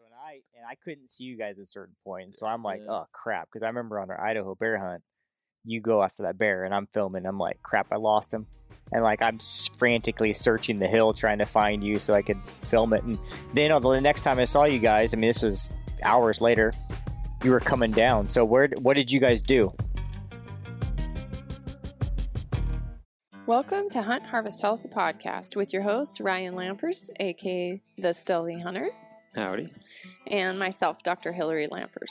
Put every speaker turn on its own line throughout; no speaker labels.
So and I and I couldn't see you guys at a certain point. So I'm like,
Yeah.
oh crap, because I remember on our Idaho bear hunt, you go after that bear, and I'm filming. I'm like, crap, I lost him, and like I'm frantically searching the hill trying to find you so I could film it. And then on the next time I saw you guys, I mean, this was hours later. You were coming down. So where? What did you guys do?
Welcome to Hunt Harvest Health the podcast with your host Ryan Lampers, aka the Stealthy Hunter,
Howdy.
and myself, Dr. Hillary Lampers,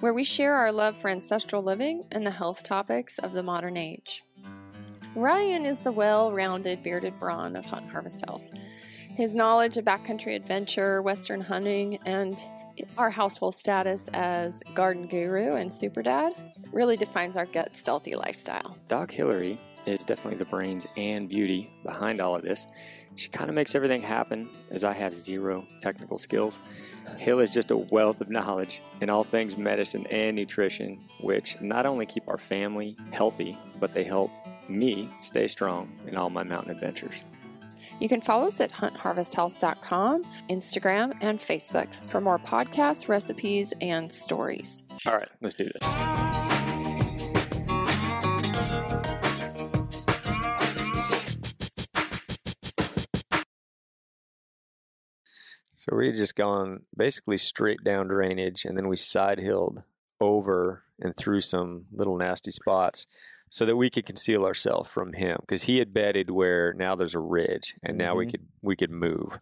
where we share our love for ancestral living and the health topics of the modern age. Ryan is the well-rounded bearded brawn of Hunt Harvest Health. His knowledge of backcountry adventure, western hunting, and our household status as garden guru and super dad really defines our gut stealthy lifestyle.
Doc Hillary is definitely the brains and beauty behind all of this. She kind of makes everything happen as I have zero technical skills. Hill is just a wealth of knowledge in all things medicine and nutrition, which not only keep our family healthy, but they help me stay strong in all my mountain adventures.
You can follow us at huntharvesthealth.com, Instagram, and Facebook for more podcasts, recipes, and stories.
All right, let's do this.
So we had just gone basically straight down drainage, and then we side hilled over and through some little nasty spots, so that we could conceal ourselves from him because he had bedded where now there's a ridge, and now we
Mhm.
could we could move.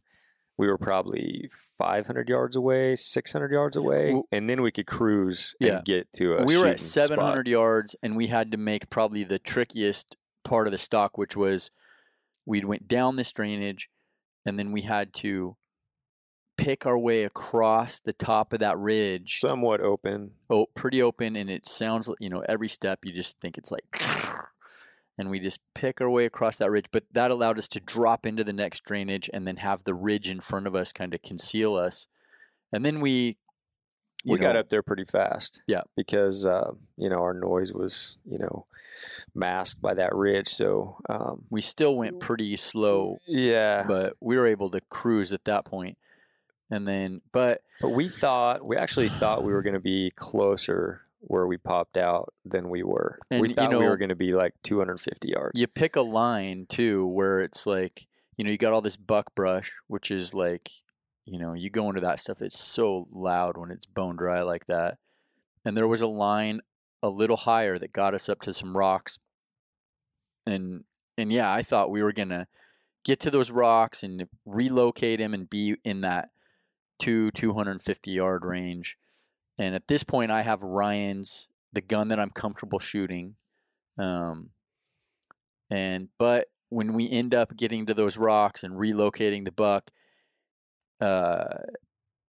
We were probably 500 yards away, 600 yards away, and then we could cruise
Yeah.
and get to a.
we were at
shooting spot.
700 yards and we had to make probably the trickiest part of the stock which was we'd went down this drainage and then we had to pick our way across the top of that ridge
somewhat open.
oh pretty open and it sounds like you know every step you just think it's like and we just pick our way across that ridge but that allowed us to drop into the next drainage and then have the ridge in front of us kind of conceal us and then we you
we got up there pretty fast.
Yeah.
Because, uh, you know, our noise was, you know, masked by that ridge. So, um,
we still went pretty slow
yeah.
but we were able to cruise at that point. And then, but
But we thought, we actually thought we were going to be closer where we popped out than we were.
And,
we
you
thought we were going to be like 250 yards.
you pick a line too where it's like, you know, you got all this buck brush, which is like, you know, you go into that stuff, it's so loud when it's bone dry like that. And there was a line a little higher that got us up to some rocks. And, and yeah, I thought we were going to get to those rocks and relocate him and be in that two 250 yard range. And at this point, I have Ryan's the gun that I'm comfortable shooting. Um, and but when we end up getting to those rocks and relocating the buck, uh,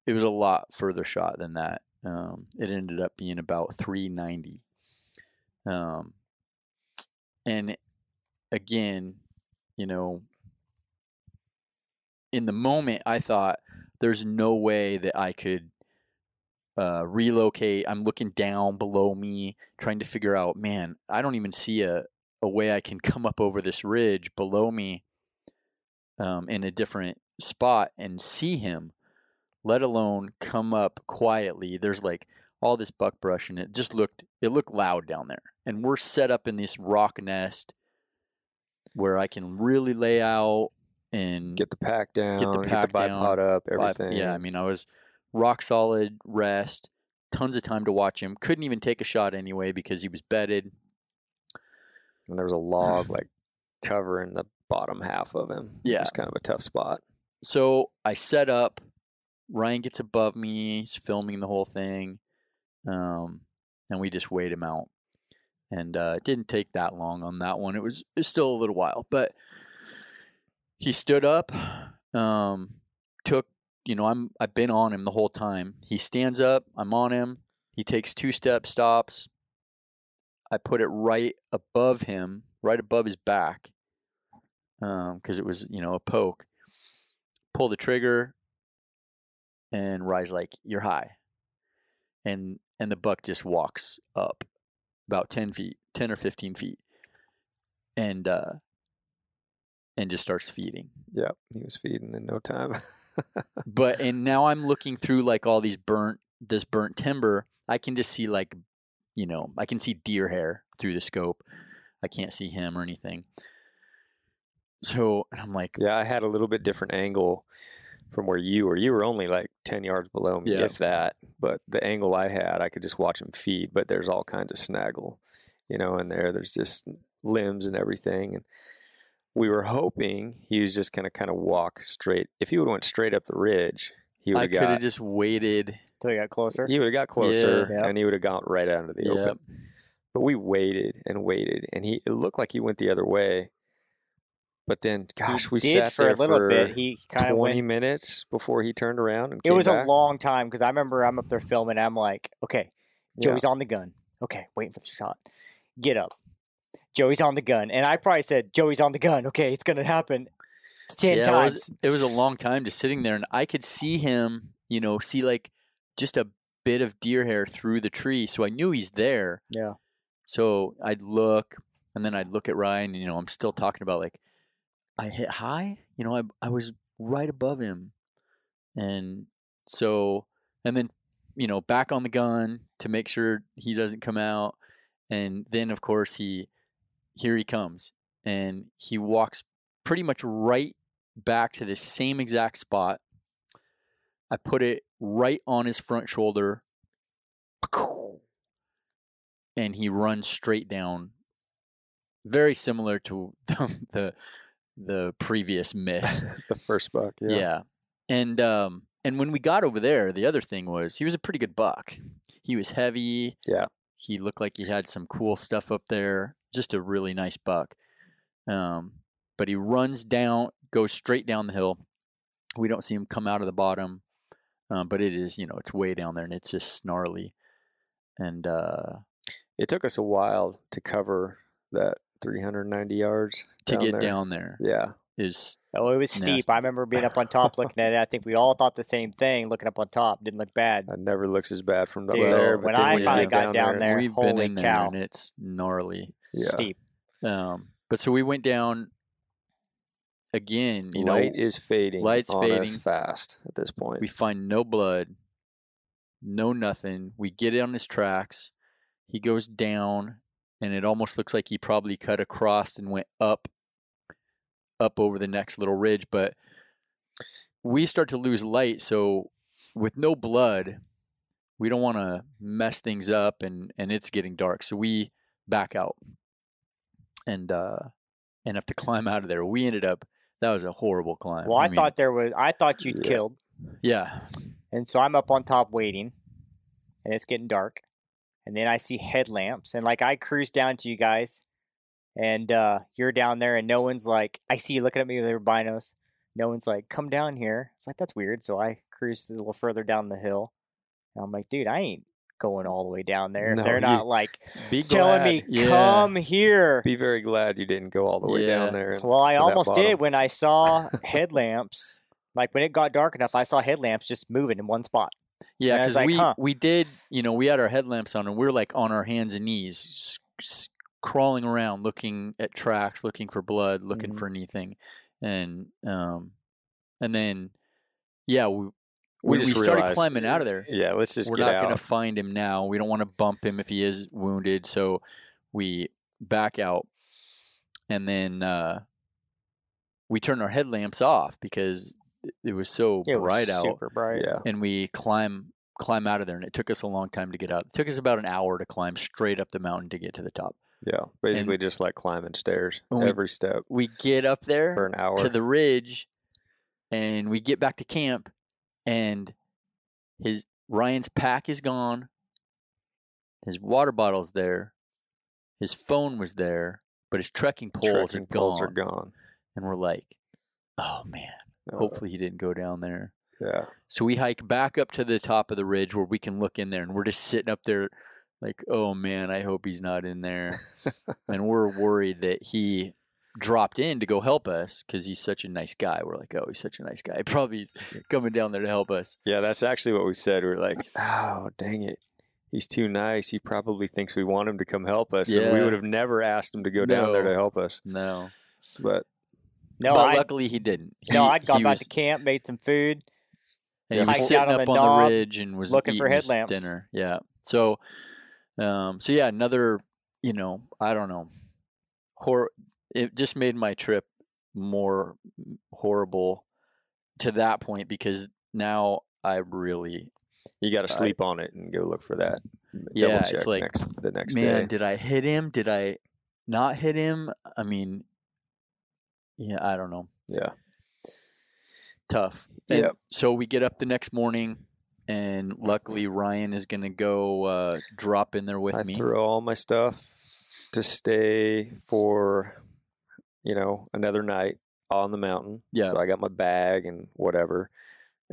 it was a lot further shot than that. Um, it ended up being about 390. Um, and again, you know, in the moment, I thought there's no way that I could uh, relocate. I'm looking down below me, trying to figure out, man, I don't even see a, a way I can come up over this ridge below me um, in a different spot and see him, let alone come up quietly. There's like all this buck brush and it just looked it looked loud down there. And we're set up in this rock nest where I can really lay out and
get the pack down,
Get the pack
bipod up,
Bi-
everything.
Yeah, I mean, I was rock solid, rest, tons of time to watch him. Couldn't even take a shot anyway because he was bedded.
and there was a log like covering the bottom half of him. It
Yeah.
was kind of a tough spot.
So I set up. Ryan gets above me. He's filming the whole thing, um, and we just wait him out. And uh, it didn't take that long on that one. It was, it was still a little while, but he stood up. Um, took you know I'm I've been on him the whole time. He stands up. I'm on him. He takes two steps, stops. I put it right above him, right above his back, because it was you know a poke. Pull the trigger, and Rye's like, "You're high," and and the buck just walks up about ten feet, ten or fifteen feet, and uh, and just starts feeding.
Yeah, he was feeding in no time.
but and now I'm looking through like all these burnt this burnt timber. I can just see like you know I can see deer hair through the scope. I can't see him or anything. So and I'm like,
Yeah, I had a little bit different angle from where you were. You were only like 10 yards below me,
Yeah.
if that. But the angle I had, I could just watch him feed. But there's all kinds of snaggle, you know, in there. There's just limbs and everything. And we were hoping he was just going to kind of walk straight. If he would have went straight up the ridge, he would
I
have
could
got
have just waited.
Till he got closer.
he would have got closer
Yeah.
and he would have gone right out into the
Yep.
open. But we waited and waited, and he it looked like he went the other way. But then, gosh, we
did
sat
for
there
a little
for
bit. He kind of
twenty
went.
minutes before he turned around and
It
came
was
back.
a long time because I remember I'm up there filming. I'm like, okay,
Yeah.
Joey's on the gun. Okay, waiting for the shot. Get up. Joey's on the gun, and I probably said, "Joey's on the gun." Okay, it's gonna happen ten
yeah, it
times.
was, it was a long time just sitting there, and I could see him. You know, see like just a bit of deer hair through the tree, so I knew he's there.
Yeah.
So I'd look, and then I'd look at Ryan. And, you know, I'm still talking about like I hit high. You know, I I was right above him, and so and then you know back on the gun to make sure he doesn't come out, and then of course he here he comes, and he walks pretty much right back to the same exact spot. I put it right on his front shoulder and he runs straight down very similar to the the, the previous miss
the first buck.
yeah.
Yeah.
and um and when we got over there the other thing was he was a pretty good buck he was heavy
Yeah.
he looked like he had some cool stuff up there just a really nice buck um but he runs down goes straight down the hill we don't see him come out of the bottom um, but it is you know it's way down there and it's just snarly and uh
It took us a while to cover that 390 yards
to get
there.
down there
Yeah,
is
oh, it was steep. I remember being up on top looking at it. I think we all thought the same thing. Looking up on top didn't look bad.
it never looks as bad from up
Dude,
there. But
when I finally
get
got down
it's-
there,
we've been
holy
in there
cow.
and it's gnarly
yeah.
Steep.
um but so we went down again you know
light is fading.
light's fading.
fast at this point.
we find no blood no nothing we get it on his tracks he goes down and it almost looks like he probably cut across and went up up over the next little ridge but we start to lose light so with no blood we don't want to mess things up and and it's getting dark so we back out and uh and have to climb out of there we ended up that was a horrible climb
Well, I,
mean,
thought there was. I thought you'd
Yeah.
killed,
yeah
and so I'm up on top waiting, and it's getting dark, and then I see headlamps, and like I cruise down to you guys, and uh, you're down there, and no one's like. I see you looking at me with your binos. No one's like, "Come down here." It's like that's weird. So I cruise a little further down the hill, and I'm like, "Dude, I ain't going all the way down there.
No,
if they're
you-
not like
be
telling
glad,
me,
Yeah.
come here."
Be very glad you didn't go all the way
Yeah.
down there.
Well, I almost did when I saw headlamps. like when it got dark enough, I saw headlamps just moving in one spot.
Yeah,
And I was
because
like,
we
huh.
we did, you know, we had our headlamps on and we are like on our hands and knees, s- s- crawling around, looking at tracks, looking for blood, looking
Mhm.
for anything, and um, and then yeah, we,
We
when we started
realized,
climbing out of there,
Yeah, let's just
we're not going to find him now. We don't want to bump him if he is wounded, so we back out, and then uh, we turn our headlamps off because it- was so
It
bright
was
out
super bright.
Yeah,
and we climb climb out of there and it took us a long time to get out it took us about an hour to climb straight up the mountain to get to the top
yeah. Basically, just like climbing stairs
when we-
every step
we get up there
for an hour.
to the ridge and we get back to camp and his ryan's pack is gone his water bottle's there his phone was there but his trekking poles
Trekking
are
poles
gone
are gone.
and we're like oh man
Uh,
hopefully he didn't go down there
yeah.
So we hike back up to the top of the ridge where we can look in there, and we're just sitting up there, like, oh man, I hope he's not in there. and we're worried that he dropped in to go help us because he's such a nice guy. We're like, oh, he's such a nice guy. Probably coming down there to help us.
Yeah, that's actually what we said. We are like, oh, dang it. He's too nice. He probably thinks we want him to come help us. And we would have never asked him to go down there to help us.
No,
But
No,
but
I
luckily he didn't.
no,
He-
I'd gone back
was-
to camp, made some food.
and he was sitting
out on
up
the
on
knob,
the ridge and was
looking for
his
headlamps.
dinner. Yeah. So, um, so yeah, another, you know, I don't know, hor- It just made my trip more horrible to that point because now I really,
You got to
I-
sleep on it and go look for that.
Yeah, it's like,
next, the next
man,
day.
did I hit him? Did I not hit him? I mean, yeah, I don't know.
Yeah.
tough. And
Yep.
So we get up the next morning, and luckily Ryan is going to go uh, drop in there with
I
me.
threw all my stuff to stay for, you know, another night on the mountain.
Yeah.
So I got my bag and whatever.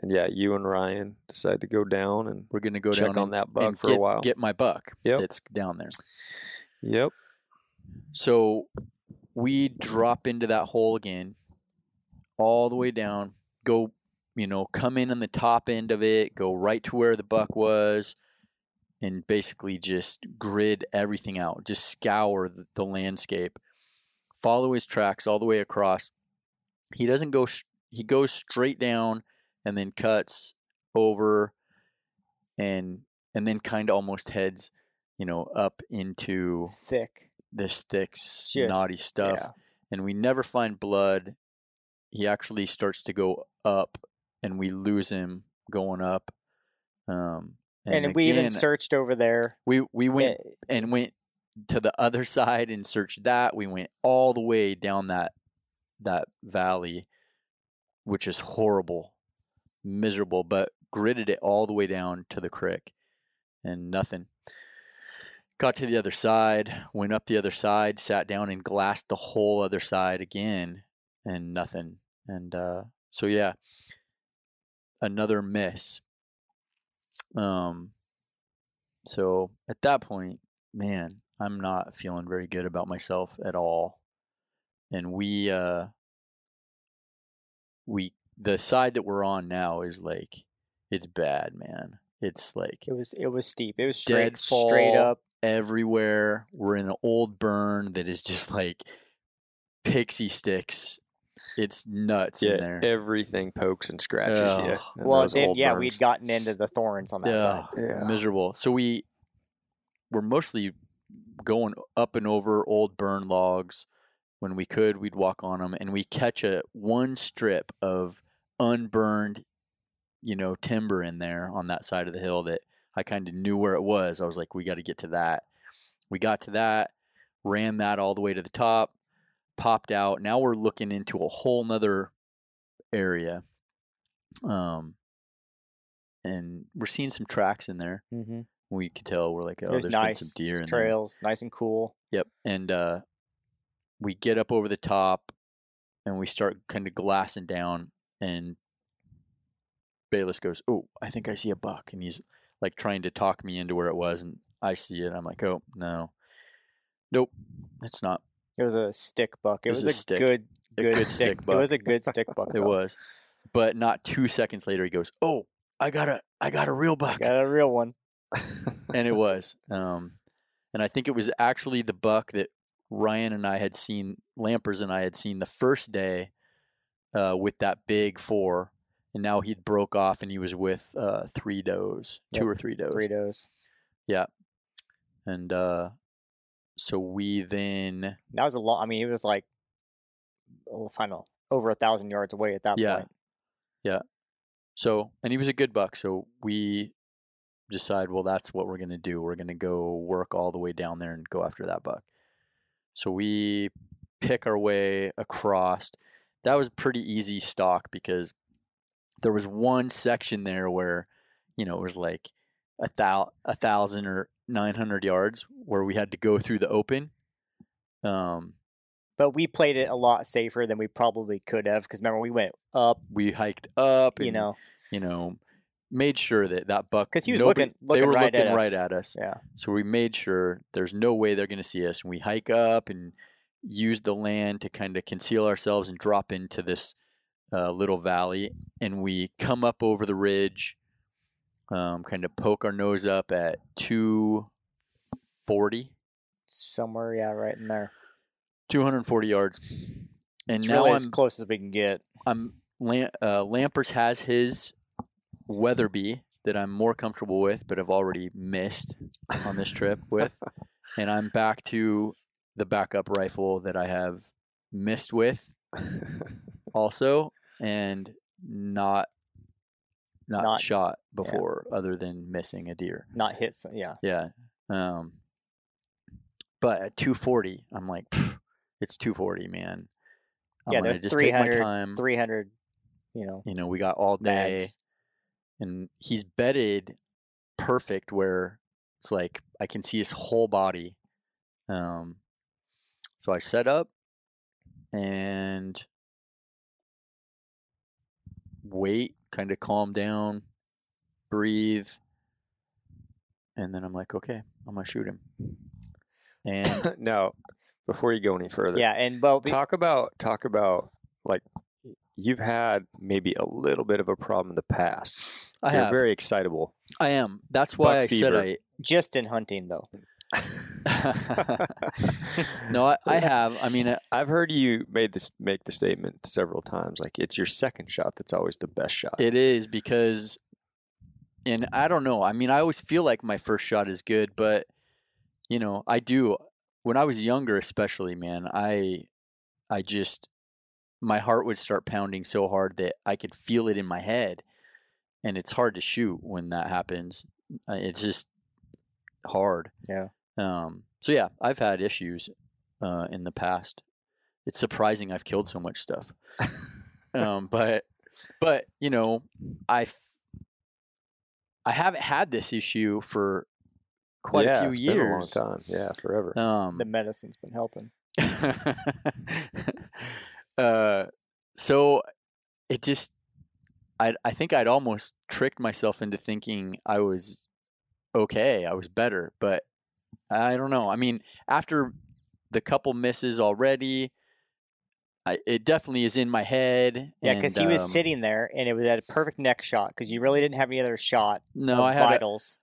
And yeah, you and Ryan decided to go down and
We're going to go
check
down
on
and,
that buck for
get,
a while.
get my buck
Yep.
that's down there.
Yep.
So we drop into that hole again, all the way down, go, you know, come in on the top end of it, go right to where the buck was, and basically just grid everything out, just scour the, the landscape, follow his tracks all the way across. He doesn't go, he goes straight down and then cuts over and and then kind of almost heads you know up into
Thick.
this thick
Just-
snotty stuff
yeah.
and we never find blood he actually starts to go up and we lose him going up um
And,
and,
we even searched over there.
we we went
Eh,
and went to the other side and searched that. We went all the way down that that valley which is horrible miserable but gridded it all the way down to the creek and nothing. Got to the other side went up the other side sat down and glassed the whole other side again and nothing. And uh so yeah. Another miss. Um so at that point man i'm not feeling very good about myself at all and we uh we the side that we're on now is like it's bad man it's like
It was it was steep. It was straight
Deadfall.
straight up.
everywhere we're in an old burn that is just like pixie sticks it's nuts
Yeah.
in there
Everything pokes and scratches you.
Ugh.
in
Well,
old
yeah,
burns.
we'd gotten into the thorns on that side.
Yeah.
miserable. So we were mostly going up and over old burn logs. When we could, we'd walk on them, and we catch a one strip of unburned, you know, timber in there on that side of the hill that I kind of knew where it was. I was like, we got to get to that. We got to that, ran that all the way to the top, popped out. Now we're looking into a whole nother area. Um, and we're seeing some tracks in there.
Mm-hmm.
We could tell we're like, oh,
There's nice
been some deer in there.
trails, nice and cool.
Yep. And uh, we get up over the top and we start kind of glassing down. And Bayless goes, Oh, I think I see a buck. And he's like trying to talk me into where it was. And I see it. I'm like, Oh, no. Nope. It's not.
It was a stick buck. It,
It was
was,
a stick.
good,
A
good,
good
stick.
stick
It was a good stick buck.
It was. But not two seconds later, he goes, Oh, I got a, I got a real buck.
Got a real one.
And it was. Um, and I think it was actually the buck that Ryan and I had seen, Lampers and I had seen the first day uh, with that big four, and now he'd broke off and he was with uh, three does, two
Yep,
or three does.
Three does. Yeah.
And uh, so we then,
That was a long. I mean, it was like, oh, final over a thousand yards away at that
Yeah.
point. Yeah.
So and he was a good buck, so we decide, well, that's what we're gonna do. We're gonna go work all the way down there and go after that buck. So we pick our way across. That was pretty easy stock because there was one section there where, you know, it was like a thou a thousand or nine hundred yards where we had to go through the open. Um,
But we played it a lot safer than we probably could have because remember we went up.
we hiked up, and,
You know,
you know, made sure that that buck
because he was
nobody-
looking-
they
looking
were
right
looking
at
right
us.
at us.
yeah.
So we made sure there's no way they're going to see us. And we hike up and use the land to kind of conceal ourselves and drop into this uh, little valley. And we come up over the ridge, um, kind of poke our nose up at 240,
Somewhere, yeah, right in there.
240 yards. and
It's
now
really as
I'm
close as we can get.
I'm Lam- uh, Lampers has his Weatherby that I'm more comfortable with, but I've already missed on this trip with, and I'm back to the backup rifle that I have missed with also, and not not,
Not-
shot before, other than missing a deer.
Not hit. Yeah.
Yeah. Um, but at 240, I'm like, it's 240, man. I'm
yeah,
gonna
there's
just take my
300,
time.
300, you know,
You know, we got all day,
bags.
And he's bedded perfect where it's like I can see his whole body. Um, so I set up and wait, kind of calm down, breathe, and then I'm like, okay, I'm gonna shoot him. And
now, before you go any further,
Yeah, and well,
talk about talk about like you've had maybe a little bit of a problem in the past.
I
You're
have,
very excitable.
I am. That's why
Buck
I said
fever.
just in hunting though.
No, I, I have. I mean, uh,
I've heard you made this make the statement several times. Like it's your second shot that's always the best shot.
It is because, and I don't know. I mean, I always feel like my first shot is good, but you know, I do. When I was younger, especially, man, I, I just, my heart would start pounding so hard that I could feel it in my head, and it's hard to shoot when that happens. Uh, It's just hard.
Yeah.
Um. So yeah, I've had issues, uh, in the past. It's surprising I've killed so much stuff. um. But but you know i i haven't had this issue for quite
yeah,
a few
been a long time. Yeah, forever.
um
The medicine's been helping.
uh so it just i i think i'd almost tricked myself into thinking i was okay i was better but i don't know i mean after the couple misses already I, it definitely is in my head
Yeah, because he was
um,
sitting there and it was at a perfect neck shot because you really didn't have any other shot
no i had a,
vitals.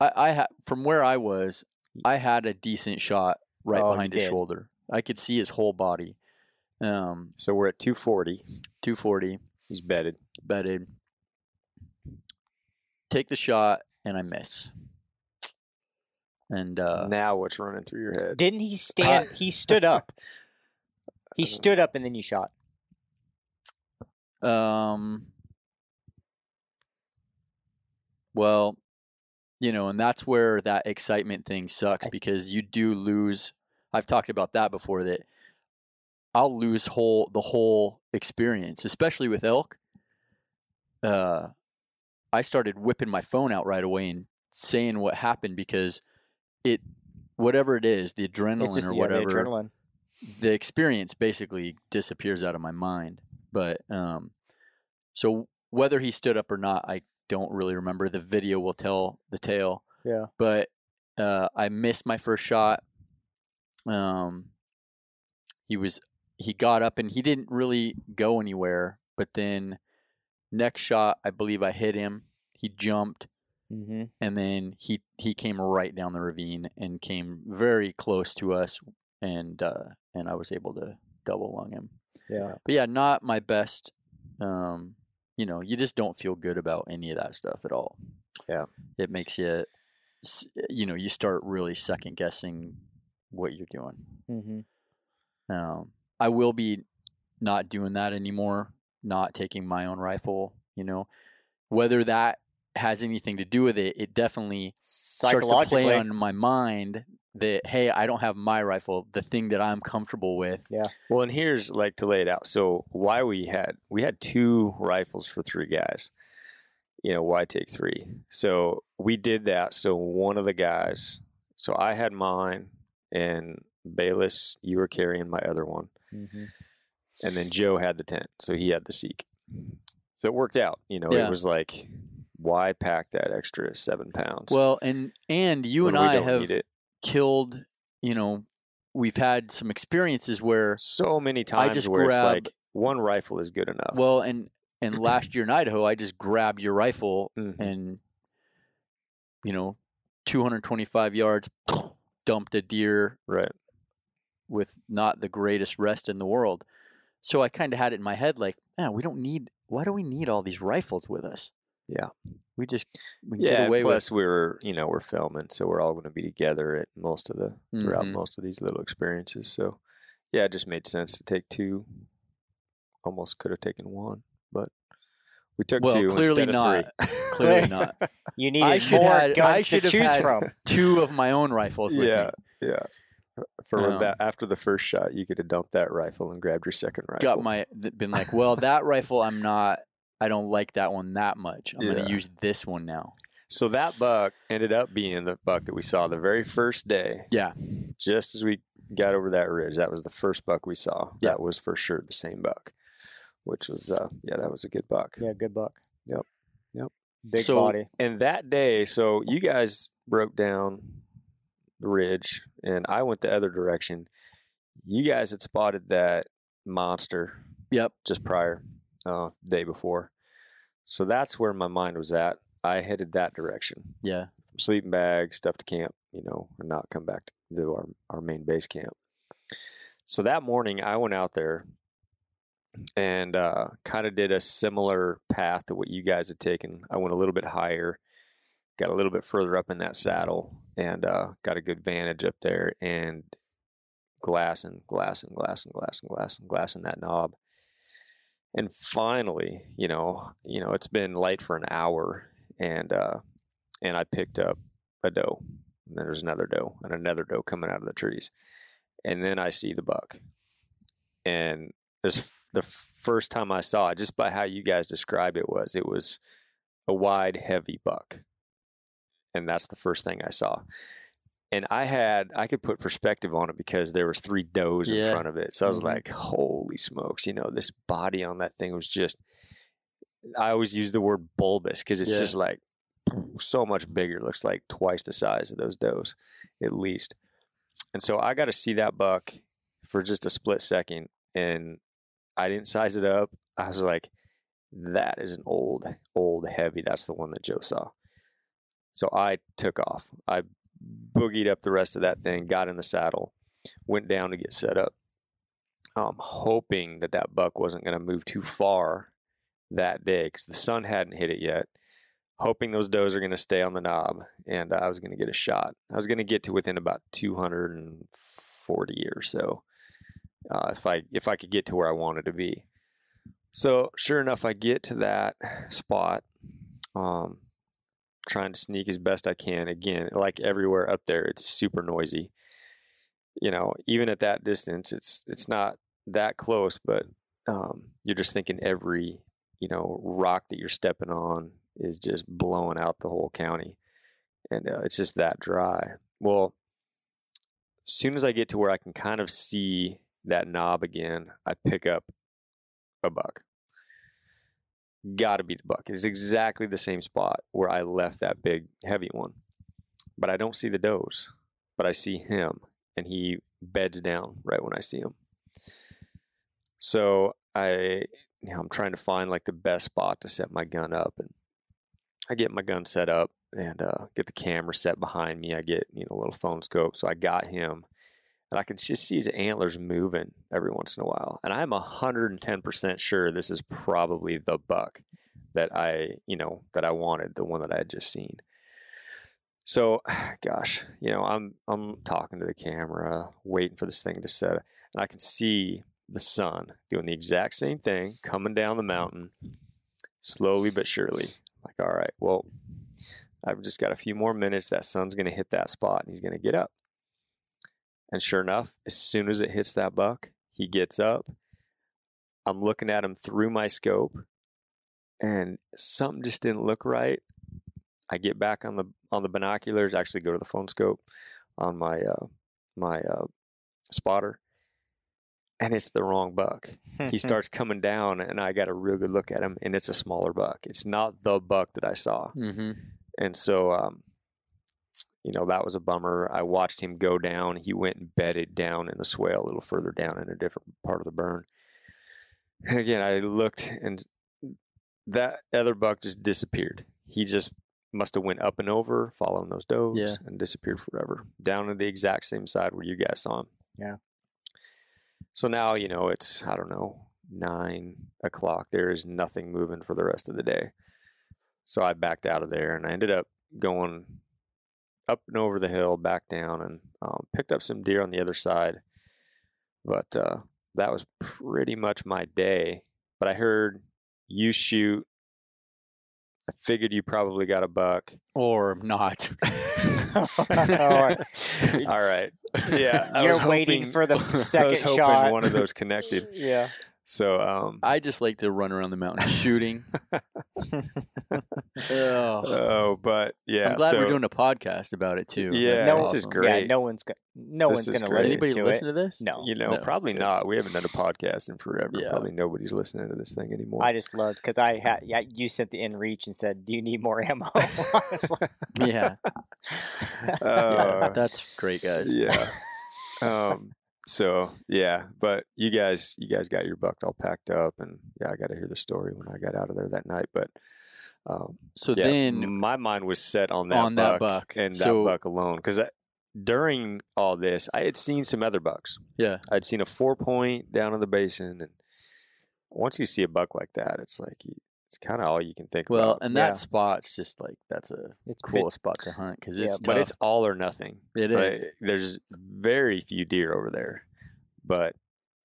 I, I had from where I was, I had a decent shot right
Oh,
behind his
did.
shoulder. I could see his whole body. Um,
so we're at 240.
240
He's betted.
Betted. Take the shot and I miss. And uh,
now what's running through your head?
Didn't he stand? he stood up. He stood up and then you shot.
um, well, you know, and that's where that excitement thing sucks because you do lose. I've talked about that before. That I'll lose whole the whole experience, especially with elk. Uh, I started whipping my phone out right away and saying what happened because it, whatever it is, the adrenaline
just
or
yeah, the
whatever,
adrenaline.
the experience basically disappears out of my mind. But um, so whether he stood up or not, I don't really remember. The video will tell the tale.
Yeah.
But uh, I missed my first shot. Um, he was he got up and he didn't really go anywhere. But then next shot, I believe I hit him. He jumped
Mm-hmm.
and then he he came right down the ravine and came very close to us and uh and I was able to double lung him.
Yeah.
But yeah, not my best um you know, you just don't feel good about any of that stuff at all.
Yeah.
It makes you you know, you start really second guessing what you're doing.
Mm-hmm.
Um I will be not doing that anymore, not taking my own rifle, you know. Whether that has anything to do with it, it definitely starts to play on my mind that hey, I don't have my rifle, the thing that I'm comfortable with.
Yeah.
Well, and here's like to lay it out. So why we had we had two rifles for three guys. You know, why take three? So we did that. So one of the guys, so I had mine, and Bayless, you were carrying my other one,
Mhm.
and then Joe had the tent, so he had the seek. So it worked out. You know,
Yeah.
it was like, why pack that extra seven pounds?
Well, and and you and I have killed, you know, we've had some experiences where
so many times I
just
where it's
grab-
like one rifle is good enough.
well and and last year in Idaho I just grabbed your rifle
Mhm.
and you know 225 yards dumped a deer
right.
With not the greatest rest in the world So I kind of had it in my head like, man, we don't need. Why do we need all these rifles with us?
Yeah.
we just we
Yeah,
get
and
away
plus
with.
we were, you know, we're filming, so we're all going to be together at most of the throughout
Mhm.
most of these little experiences. So, yeah, it just made sense to take two. Almost could have taken one, but we took
Well,
two
clearly
instead of
not.
three.
Clearly not.
You
I
needed
should
more
had-
guns
I
to
should have
choose
had-
from.
Two of my own rifles with
yeah,
me.
yeah. For
Um,
that, after the first shot, you could have dumped that rifle and grabbed your second rifle.
Got my been like, well, that rifle, I'm not. I don't like that one that much. I'm
Yeah.
gonna use this one now.
So that buck ended up being the buck that we saw the very first day.
Yeah.
Just as we got over that ridge, that was the first buck we saw.
Yeah.
That was for sure the same buck, which was uh, yeah, that was a good buck.
Yeah, good buck.
Yep. Yep.
Big
So-
body.
And that day, so you guys broke down the ridge, and I went the other direction. You guys had spotted that monster
Yep.
just prior, uh, the day before. So that's where my mind was at. I headed that direction.
Yeah.
sleeping bag, stuff to camp, you know, and not come back to our, our main base camp. So that morning, I went out there and uh, kind of did a similar path to what you guys had taken. I went a little bit higher, got a little bit further up in that saddle, and uh, got a good vantage up there and glass and glass and glass and glass and glass and glass in that knob. And finally, you know, you know, it's been light for an hour, and uh, and I picked up a doe. And then there's another doe and another doe coming out of the trees. And then I see the buck. And this the first time I saw it, just by how you guys described it was, it was a wide, heavy buck. And that's the first thing I saw. And I had I could put perspective on it because there was three does in front of it. So I was
Mhm.
like, holy smokes, you know, this body on that thing was just I always use the word bulbous because it's
Yeah.
just like so much bigger. Looks like twice the size of those does, at least. And so I got to see that buck for just a split second, and I didn't size it up. I was like, "That is an old, old heavy. That's the one that Joe saw." So I took off. I boogied up the rest of that thing, got in the saddle, went down to get set up. Um, hoping that that buck wasn't going to move too far that day because the sun hadn't hit it yet hoping those does are going to stay on the knob and I was going to get a shot. I was going to get to within about 240 or so. Uh, if I if I could get to where I wanted to be. So sure enough, I get to that spot, um, trying to sneak as best I can. Again, like everywhere up there, it's super noisy. You know, even at that distance, it's it's not that close, but um, you're just thinking every you know rock that you're stepping on is just blowing out the whole county, and uh, it's just that dry. Well, as soon as I get to where I can kind of see that knob again, I pick up a buck. Got to be the buck. It's exactly the same spot where I left that big heavy one, but I don't see the does, but I see him, and he beds down right when I see him. So I, you know, I'm trying to find like the best spot to set my gun up, and I get my gun set up and uh, get the camera set behind me. I get you know a little phone scope, so I got him, and I can just see his antlers moving every once in a while. And I'm hundred and ten percent sure this is probably the buck that I you know that I wanted, the one that I had just seen. So, gosh, you know, I'm I'm talking to the camera, waiting for this thing to set, and I can see the sun doing the exact same thing, coming down the mountain, slowly but surely. Like, all right, well, I've just got a few more minutes. That sun's going to hit that spot, and he's going to get up. And sure enough, as soon as it hits that buck, he gets up. I'm looking at him through my scope, and something just didn't look right. I get back on the on the binoculars, actually go to the phone scope on my uh, my uh, spotter, and it's the wrong buck. he starts coming down, and I got a real good look at him, and it's a smaller buck. It's not the buck that I saw,
Mm-hmm.
and so um, you know that was a bummer. I watched him go down. He went and bedded down in the swale a little further down in a different part of the burn. And again, I looked, and that other buck just disappeared. He just must have went up and over, following those does,
Yeah.
and disappeared forever down to the exact same side where you guys saw him.
Yeah.
So now you know it's I don't know nine o'clock. There is nothing moving for the rest of the day. So I backed out of there and I ended up going up and over the hill, back down, and um, picked up some deer on the other side. But uh, that was pretty much my day. But I heard you shoot. I figured you probably got a buck.
or not.
All right. Yeah. I
You're
was
waiting
hoping-
for the
I was
second
hoping
shot.
one of those connected.
yeah.
So um,
I just like to run around the mountain shooting. Ugh.
oh, but yeah.
I'm glad
so,
we're doing a podcast about it too.
Yeah,
That's
No,
this is great.
Yeah, no one's go- no
This
one's gonna
great.
listen
Anybody
to
listen
it.
to this?
No,
You know,
No.
probably not. We haven't done a podcast in forever.
Yeah.
Probably nobody's listening to this thing anymore.
I just loved because I had yeah. You sent the inReach and said, "Do you need more ammo?" I was like,
Yeah, yeah,
Uh,
that's great, guys.
yeah. Um. So yeah, but you guys, you guys got your buck all packed up, and yeah, I got to hear the story when I got out of there that night. But um,
So
yeah,
then,
my mind was set on that
on
buck
that buck.
and
So-
that buck alone because during all this, I had seen some other bucks.
yeah,
I'd seen a four point down in the basin, and once you see a buck like that, it's like you, it's kind of all you can think
well,
about.
Well, and
yeah.
that spot's just like that's a
"It's
cool spot to hunt because
Yeah,
it's
but it's all or nothing.
it is.
there's very few deer over there, but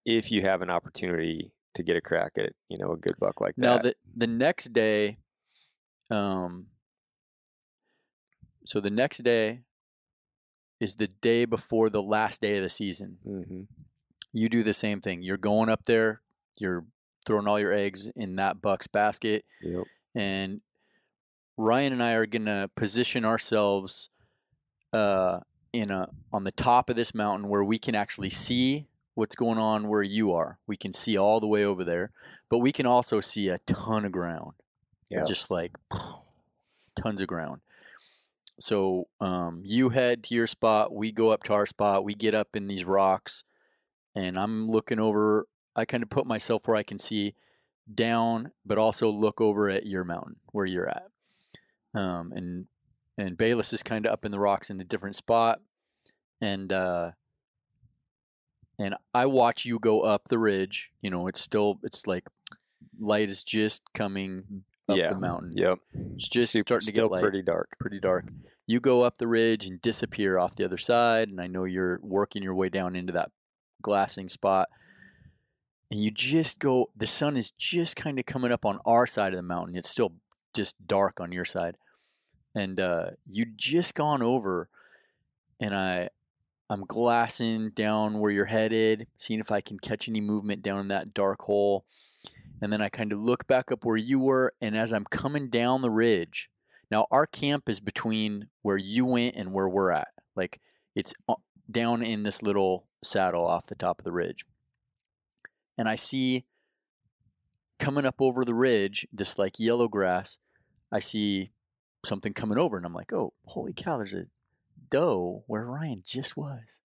if you have an opportunity to get a crack at you know a good buck like
Now
that,
the the next day, um, so the next day is the day before the last day of the season.
hmm
You do the same thing. You're going up there. You're throwing all your eggs in that buck's basket,
yep.
and Ryan and I are gonna position ourselves uh, in a on the top of this mountain where we can actually see what's going on where you are. We can see all the way over there, but we can also see a ton of ground.
Yeah.
Just like tons of ground. So um, you head to your spot, we go up to our spot, we get up in these rocks, and I'm looking over. I kind of put myself where I can see down, but also look over at your mountain where you're at. Um, and and Bayless is kind of up in the rocks in a different spot, and uh, and I watch you go up the ridge. You know, it's still it's like light is just coming up
yeah,
the mountain.
Yep.
It's just
Super-
starting to get light
pretty dark.
pretty dark. You go up the ridge and disappear off the other side, and I know you're working your way down into that glassing spot. And you just go, the sun is just kind of coming up on our side of the mountain. It's still just dark on your side. And uh, you just gone over, and I, I'm glassing down where you're headed, seeing if I can catch any movement down in that dark hole. And then I kind of look back up where you were, and as I'm coming down the ridge, now our camp is between where you went and where we're at. Like it's down in this little saddle off the top of the ridge. And I see coming up over the ridge, this like yellow grass, I see something coming over and I'm like, "Oh, holy cow, there's a doe where Ryan just was."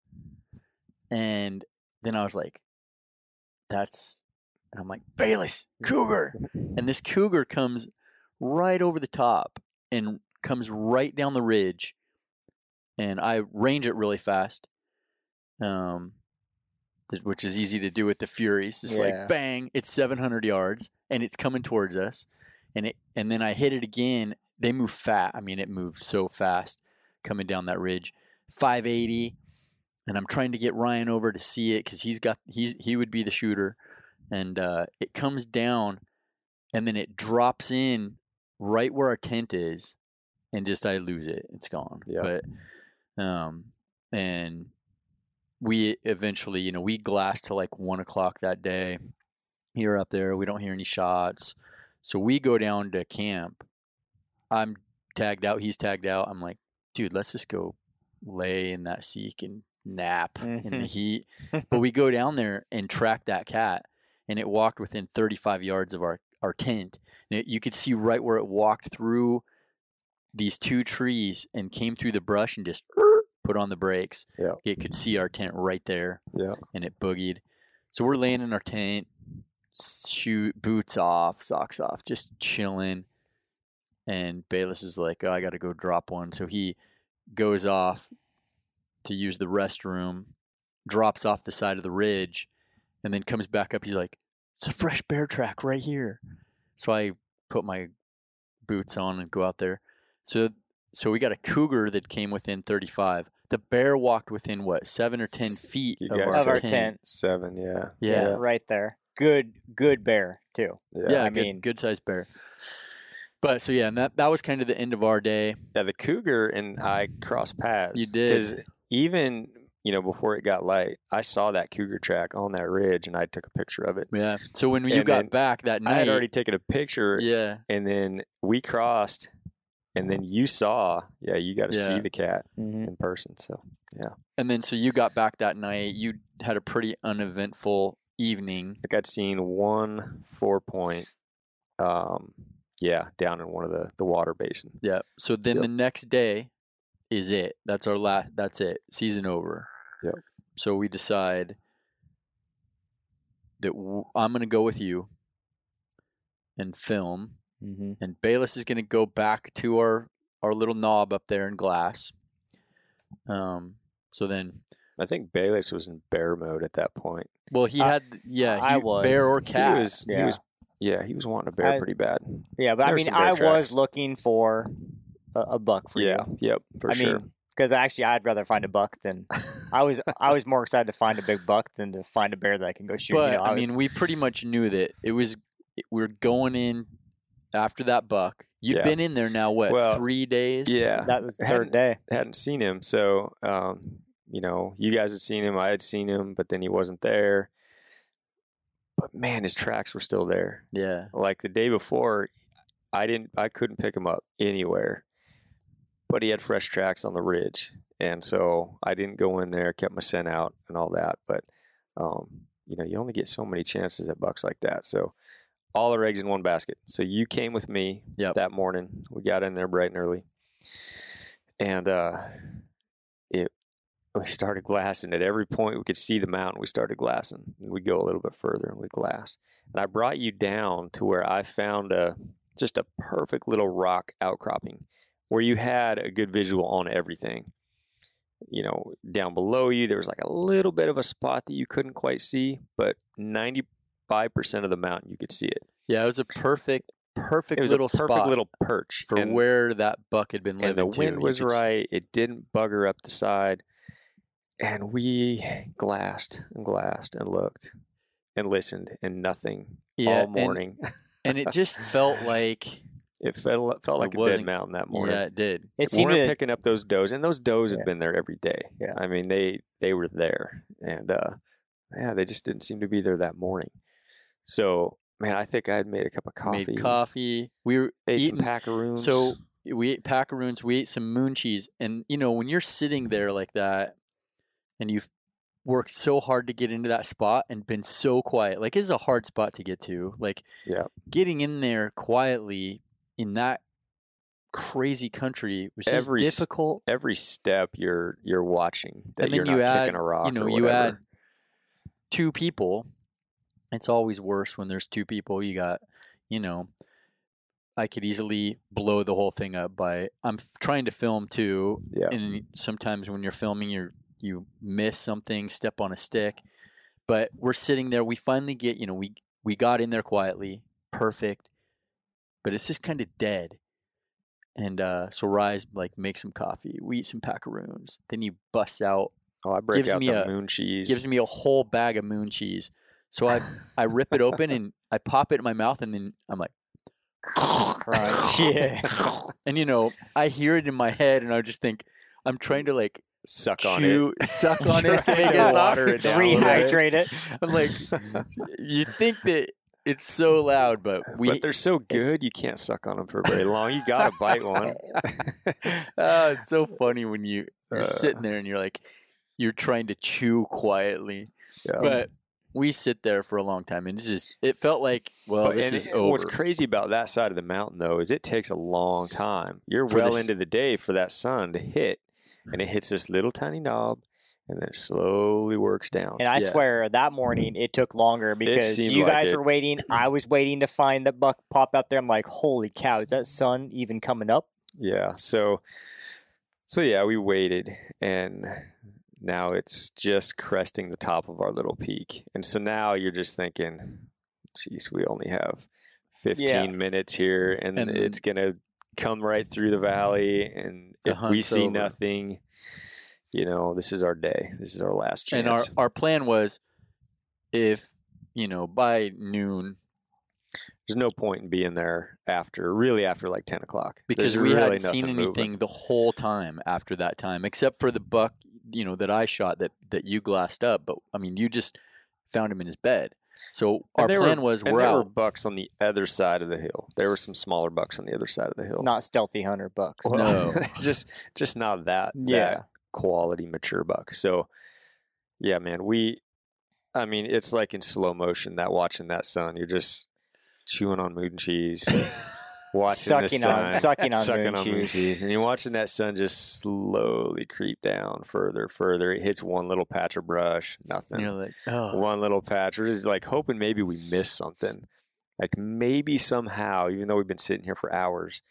And then I was like, that's and I'm like, "Bayless, cougar." and this cougar comes right over the top and comes right down the ridge and i range it really fast um which is easy to do with the Furies just
Yeah.
like bang it's 700 yards and it's coming towards us and it and then i hit it again they move fast i mean it moved so fast coming down that ridge 580 and i'm trying to get ryan over to see it because he's got he's he would be the shooter and uh, it comes down and then it drops in right where our tent is and just I lose it. It's gone.
Yeah.
But um and we eventually, you know, we glassed to like one o'clock that day. You're up there, we don't hear any shots. So we go down to camp. I'm tagged out, he's tagged out. I'm like, dude, let's just go lay in that seek and nap in the
Mhm.
heat. but we go down there and track that cat and it walked within 35 yards of our, our tent. And it, you could see right where it walked through these two trees and came through the brush and just put on the brakes.
Yeah.
It could see our tent right there
Yeah.
and it boogied. So we're laying in our tent, shoot boots off, socks off, just chilling. And Bayless is like, "Oh, I got to go drop one." So he goes off to use the restroom, drops off the side of the ridge, and then comes back up. He's like, it's a fresh bear track right here. So I put my boots on and go out there. So so we got a cougar that came within 35. The bear walked within what seven or ten feet
you
of our,
Of our
tent.
tent.
Seven, yeah.
Yeah,
right there. Good, good bear too.
yeah,
I
good,
mean-
good sized bear. But so yeah, and that that was kind of the end of our day.
Yeah, the cougar and I crossed paths.
You did.
Because even, you know, before it got light, I saw that cougar track on that ridge and I took a picture of it.
Yeah. So when you
And
got back that night,
I had already taken a picture
yeah,
and then we crossed and then you saw, yeah, you got to
Yeah.
see the cat
Mm-hmm.
in person. So, yeah.
and then so you got back that night. You had a pretty uneventful evening.
I got seen one four point, um, yeah, down in one of the, the water basin.
Yeah. So then
Yep.
the next day is it. That's our last. That's it. Season over.
Yep.
So we decide that w- I'm going to go with you and film,
Mm-hmm.
and Bayless is going to go back to our our little knob up there in glass. Um. So then,
I think Bayless was in bear mode at that point.
well, he
I-
had yeah,
I
he,
was.
bear or
He
cat.
was, he
Yeah.
was, yeah, he was wanting a bear
I-
pretty bad.
Yeah, but I
There were
mean, I
tracks.
was looking for a, a buck for
Yeah,
you.
yep, for
I
sure.
mean, because actually, I'd rather find a buck than I was. I was more excited to find a big buck than to find a bear that I can go shoot.
But
you know,
I,
was-
mean, we pretty much knew that it was. We are going in after that buck. You'd
Yeah.
been in there now, what
Well,
three days?
yeah,
that was the
hadn't-
third day.
hadn't seen him. So, um, you know, you guys had seen him. I had seen him, but then he wasn't there. But man, his tracks were still there.
yeah.
Like the day before, I didn't, I couldn't pick him up anywhere. But he had fresh tracks on the ridge, and so I didn't go in there. Kept my scent out and all that. But, um, you know, you only get so many chances at bucks like that. So, all our eggs in one basket. So you came with me
Yep.
that morning. We got in there bright and early, and uh, it we started glassing. At every point we could see the mountain, we started glassing. We go a little bit further and we glass. And I brought you down to where I found a just a perfect little rock outcropping where you had a good visual on everything. You know, down below you, there was like a little bit of a spot that you couldn't quite see, but 95% of the mountain you could see it.
Yeah, it was a perfect, perfect
It was
little
a perfect
spot
little perch
for
and,
where that buck had been living.
and the wind
You
was right. It didn't bugger up the side, and we glassed and glassed and looked and listened and nothing
Yeah,
all morning.
and, it just felt like
it felt felt like a dead mountain that morning.
yeah, it did.
It seemed
weren't
to,
picking up those does, and those does
Yeah.
had been there every day.
Yeah.
I mean they they were there, and uh, yeah, they just didn't seem to be there that morning. So man, I think I had made a cup of coffee,
Made coffee. We were
ate
eating.
some packaroons.
So we ate packaroons. We ate some moon cheese, and you know when you're sitting there like that, and you've worked so hard to get into that spot and been so quiet, like it's a hard spot to get to. Like
Yeah.
getting in there quietly in that crazy country was just
Every
difficult.
every step you're you're watching that
And then
you're
you
not
add-
kicking a rock.
you know,
or
you add two people. It's always worse when there's two people. You got, you know, I could easily blow the whole thing up by I'm f- trying to film too,
Yeah.
and sometimes when you're filming, you you miss something, step on a stick. But we're sitting there. We finally get, you know, we we got in there quietly, perfect, but it's just kind of dead. And uh, so Rise like makes some coffee. We eat some packaroons. Then he busts out
Oh, I break
gives
out
me
the
a-
moon cheese.
gives me a whole bag of moon cheese. So I I rip it open and I pop it in my mouth and then I'm like,
crunch. Yeah.
and you know I hear it in my head and I just think I'm trying to like
suck on
chew,
it.
suck on it to make it
water it down a little bit.
Rehydrate it.
I'm like, you think that it's so loud, but we.
but they're so good you can't suck on them for very long. You gotta bite one.
oh, it's so funny when you you're
Uh,
sitting there and you're like, you're trying to chew quietly,
Yeah.
but we sit there for a long time and it's just it felt like well
But-
this is
it-
over.
What's crazy about that side of the mountain, though, is it takes a long time. You're
For
well
this-
into the day for that sun to hit, and it hits this little tiny knob, and then it slowly works down.
And I
Yeah.
swear that morning it took longer because you guys
it.
were waiting. I was waiting to find the buck pop out there. I'm like, holy cow, is that sun even coming up?
Yeah. So, so yeah, we waited, and now it's just cresting the top of our little peak, and so now you're just thinking, geez, we only have 15
Yeah.
minutes here, and,
And-
it's gonna come right through the valley, and
The
if we see
over.
nothing, you know, this is our day. This is our last chance.
And our our plan was, if you know by noon,
There's no point in being there after, really after like 10 o'clock,
because
There's
we
really
hadn't seen
nothing moving.
anything the whole time after that time, except for the buck, you know, that I shot that that you glassed up. But I mean, you just found him in his bed. So our plan
were,
was we're
there were
out.
bucks on the other side of the hill. There were some smaller bucks on the other side of the hill.
Not stealthy hunter bucks.
No.
just just not that
Yeah.
that quality mature buck. So yeah, man, we I mean, it's like in slow motion that watching that sun. You're just chewing on mood and cheese, watching the
sucking
sun,
on sucking on
sucking
moon
on moon
cheese.
cheese, and you're watching that sun just slowly creep down further, further. It hits one little patch of brush, nothing.
You're like, oh,
one little patch. We're just like hoping maybe we missed something. Like maybe somehow, even though we've been sitting here for hours,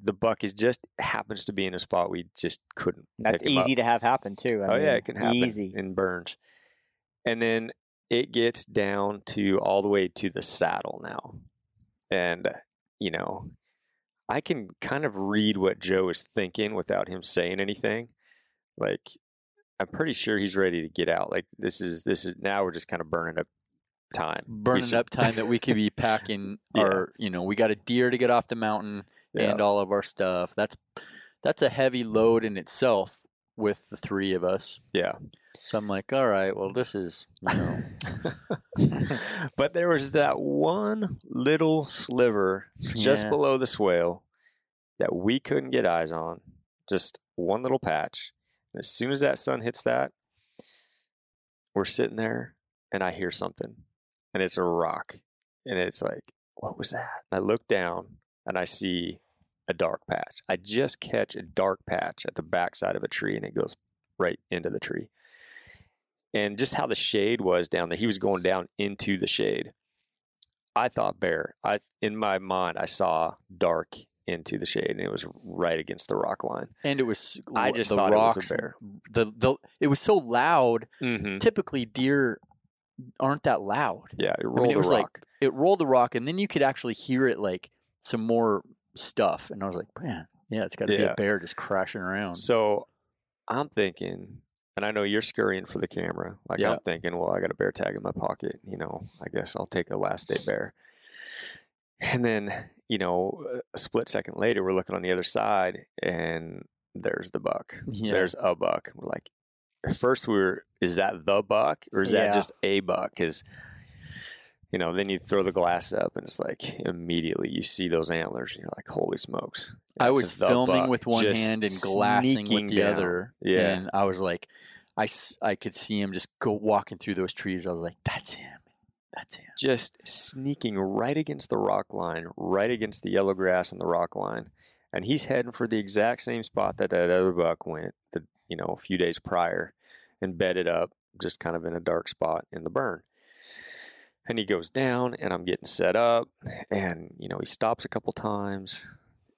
the buck is just happens to be in a spot we just couldn't.
That's
pick him up.
easy to have happen too. I
oh yeah, it can happen
Easy.
in burns. And then it gets down to all the way to the saddle now, and you know, I can kind of read what Joe is thinking without him saying anything. Like, I'm pretty sure he's ready to get out. Like this is this is now we're just kind of burning up time.
Burning
should-
up time that we could be packing
Yeah.
our, you know, we got a deer to get off the mountain
Yeah.
and all of our stuff. That's that's a heavy load in itself with the three of us.
yeah.
So I'm like, all right, well, this is, you know,
but there was that one little sliver just
Yeah.
below the swale that we couldn't get eyes on. Just one little patch. And as soon as that sun hits that, we're sitting there and I hear something. And it's a rock. And it's like, what was that? And I look down and I see a dark patch. I just catch a dark patch at the backside of a tree and it goes right into the tree. And just how the shade was down there, he was going down into the shade. I thought bear. I in my mind I saw dark into the shade and it was right against the rock line.
and it was
I just
the
thought it was a bear.
The the it was so loud.
Mm-hmm.
Typically, deer aren't that loud.
Yeah, it
I
rolled
mean, it
the
was
rock.
like it rolled the rock, and then you could actually hear it like some more stuff. And I was like, man, yeah, it's got to be a bear just crashing around.
So I'm thinking, and I know you're scurrying for the camera. Like
Yeah.
I'm thinking, well, I got a bear tag in my pocket. You know, I guess I'll take a last day bear. And then, you know, a split second later, we're looking on the other side, and there's the buck.
Yeah.
There's a buck. We're like, at first we were, is that the buck or is
Yeah.
that just a buck? Because you know, then you throw the glass up, and it's like immediately you see those antlers, and you're like, holy smokes!
I was filming with one hand and glassing with the
down.
other.
Yeah.
And I was like, I, I could see him just go walking through those trees. I was like, that's him. That's him.
just sneaking right against the rock line, right against the yellow grass and the rock line. And he's heading for the exact same spot that that other buck went, the, you know, a few days prior and bedded up just kind of in a dark spot in the burn. And he goes down and I'm getting set up and, you know, he stops a couple times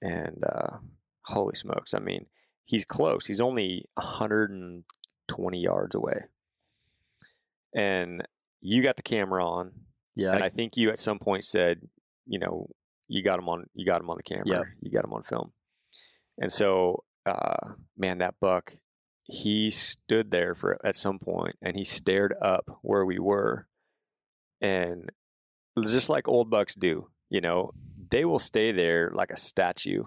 and, uh, holy smokes. I mean, he's close. He's only 120 yards away. And you got the camera on
Yeah.
and
I-
I think you at some point said, you know, you got him on, you got him on the camera,
Yeah.
you got him on film, and so, uh, man, that buck, he stood there for at some point, and he stared up where we were, and just like old bucks do, you know, they will stay there like a statue,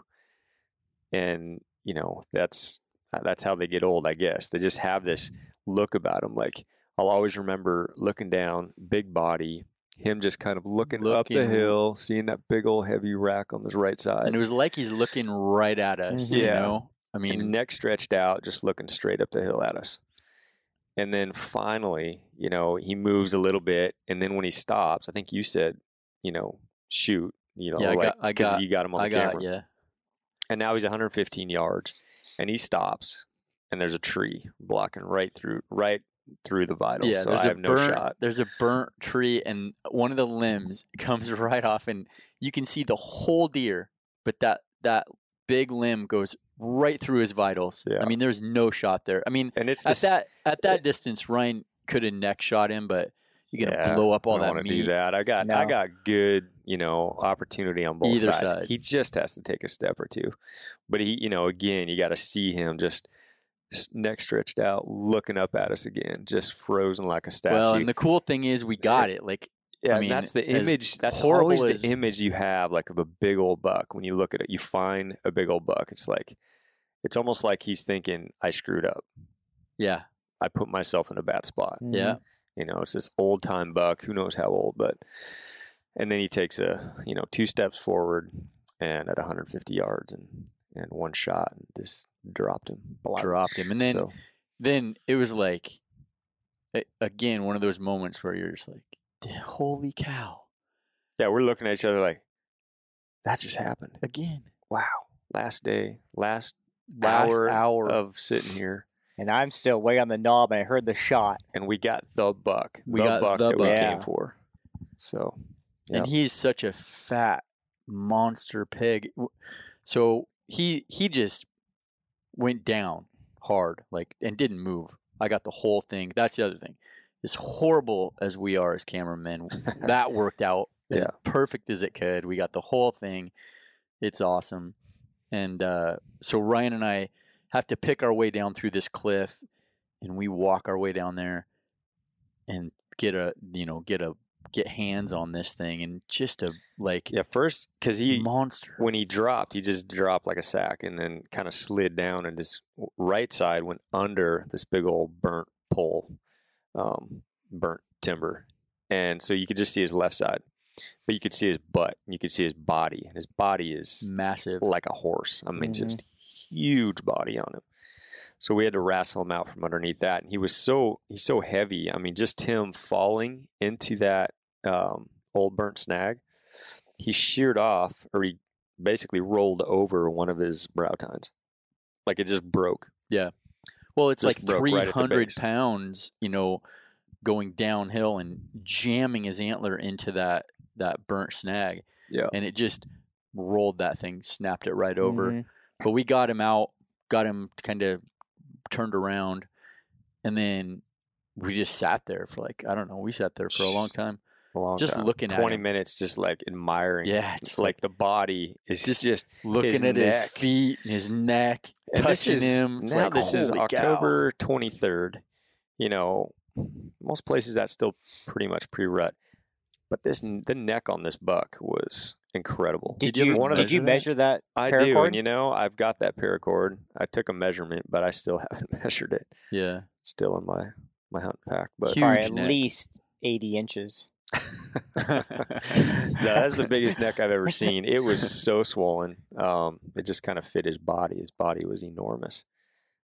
and you know that's uh, that's how they get old, I guess. They just have this mm-hmm. look about them, like. I'll always remember looking down, big body, him just kind of looking, up the hill, seeing that big old heavy rack on his right side.
and it was like he's looking right at us. You mm-hmm.
Yeah.
know? I mean,
neck stretched out, just looking straight up the hill at us. And then finally, you know, he moves a little bit, and then when he stops, I think you said, you know, shoot, you know,
Yeah, I got- I got-
you got him on
I
the
got,
camera,
yeah.
and now he's 115 yards, and he stops, and there's a tree blocking right through, right through the vitals.
Yeah,
so
there's
I
a
have no
burnt,
shot.
There's a burnt tree, and one of the limbs comes right off, and you can see the whole deer, but that that big limb goes right through his vitals.
Yeah.
I mean, there's no shot there. I mean,
And it's
at
this,
that at that distance, Ryan could have neck shot him, but You're gonna
Yeah,
blow up all
I don't
that
wanna
meat.
do that. I got I got good, you know, opportunity on both
Either
sides.
side.
He just has to take a step or two. But he, you know, again, you got to see him just neck stretched out, looking up at us again, just frozen like a statue.
Well, and the cool thing is we got it. Like
yeah,
I mean,
that's the image. That's
horrible
always the image you have, like of a big old buck. When you look at it, you find a big old buck. It's like, it's almost like he's thinking, "I screwed up.
yeah,
I put myself in a bad spot."
Mm-hmm.
yeah.
You know, it's this old time buck. Who knows how old, but and then he takes a you know two steps forward and at 150 yards and and one shot and just dropped him.
Dropped him. And then
So,
then it was like again one of those moments where you're just like, holy cow,
yeah, we're looking at each other like that just happened.
again.
Wow. Last day, last
Last
hour,
hour.
of sitting here,
And I'm still way on the knob, and I heard the shot.
and we got the buck,
We
the
got
buck
the
that we
buck.
came
Yeah.
for. So,
and he's such a fat monster pig. So he he just went down hard, like and didn't move. I got the whole thing. That's the other thing. As horrible as we are as cameramen, that worked out as perfect as it could. We got the whole thing. It's awesome. And uh, so Ryan and I have to pick our way down through this cliff, and we walk our way down there and get a you know get a get hands on this thing and just a like
yeah, first because he
monster.
when he dropped, he just dropped like a sack and then kind of slid down, and his right side went under this big old burnt pole, um, burnt timber, and so you could just see his left side, but you could see his butt, and you could see his body, and his body is
massive.
like a horse. I mean,
Mhm.
just huge body on him. So we had to wrestle him out from underneath that, and he was so he's so heavy. I mean, just him falling into that um, old burnt snag, he sheared off, or he basically rolled over one of his brow tines, like it just broke. Yeah.
Well, it's
just
like
broke right
300 pounds, you know, going downhill and jamming his antler into that that burnt snag.
Yeah.
And it just rolled that thing, snapped it right over.
Mhm.
But we got him out, got him kind of turned around, and then we just sat there for like I don't know. We sat there for a long time.
A long
Just
time.
looking at
twenty minutes, just like admiring.
Yeah,
it's
just
like, the body is
just
just.
Looking at his feet and his neck,
and
touching
is,
him. It's
now
like,
this is
cow.
October twenty third. You know, most places that's still pretty much pre rut, but this the neck on this buck was incredible.
Did,
Did you
you
ever
did you
measure
measure that?
I do, and you know, I've got that paracord. I took a measurement, but I still haven't measured it.
Yeah.
Still in my my hunt pack, but
Huge
at
neck.
least eighty inches.
no, that's the biggest neck I've ever seen. It was so swollen. Um, it just kind of fit his body. His body was enormous.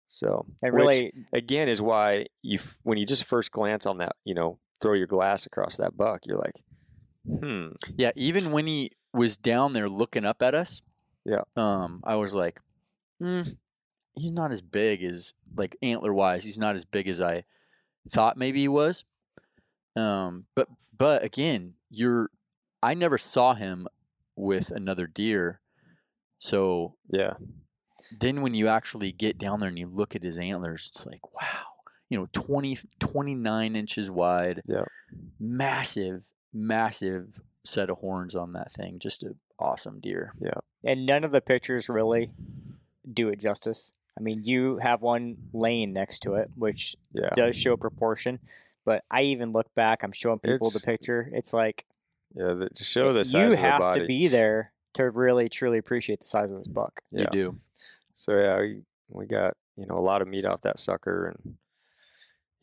So
It
which,
really
again is why you when you just first glance on that, you know, throw your glass across that buck, you're like, hmm,
Yeah, even when he was down there looking up at us,
Yeah.
um, I was like, mm, he's not as big as like antler wise. He's not as big as I thought maybe he was. Um, but but again, you're I never saw him with another deer, so
yeah,
then when you actually get down there and you look at his antlers, it's like wow, you know, 20, 29 inches wide,
Yeah.
massive, massive set of horns on that thing. Just an awesome deer. Yeah.
And none of the pictures really do it justice. I mean, you have one laying next to it, which
yeah.
does show proportion. But I even look back. I'm showing people
It's-
the picture. It's like
Yeah, the, to show the size
you
of the
have
body.
to be there to really truly appreciate the size of this buck.
Yeah.
You do.
So yeah, we, we got you know a lot of meat off that sucker, and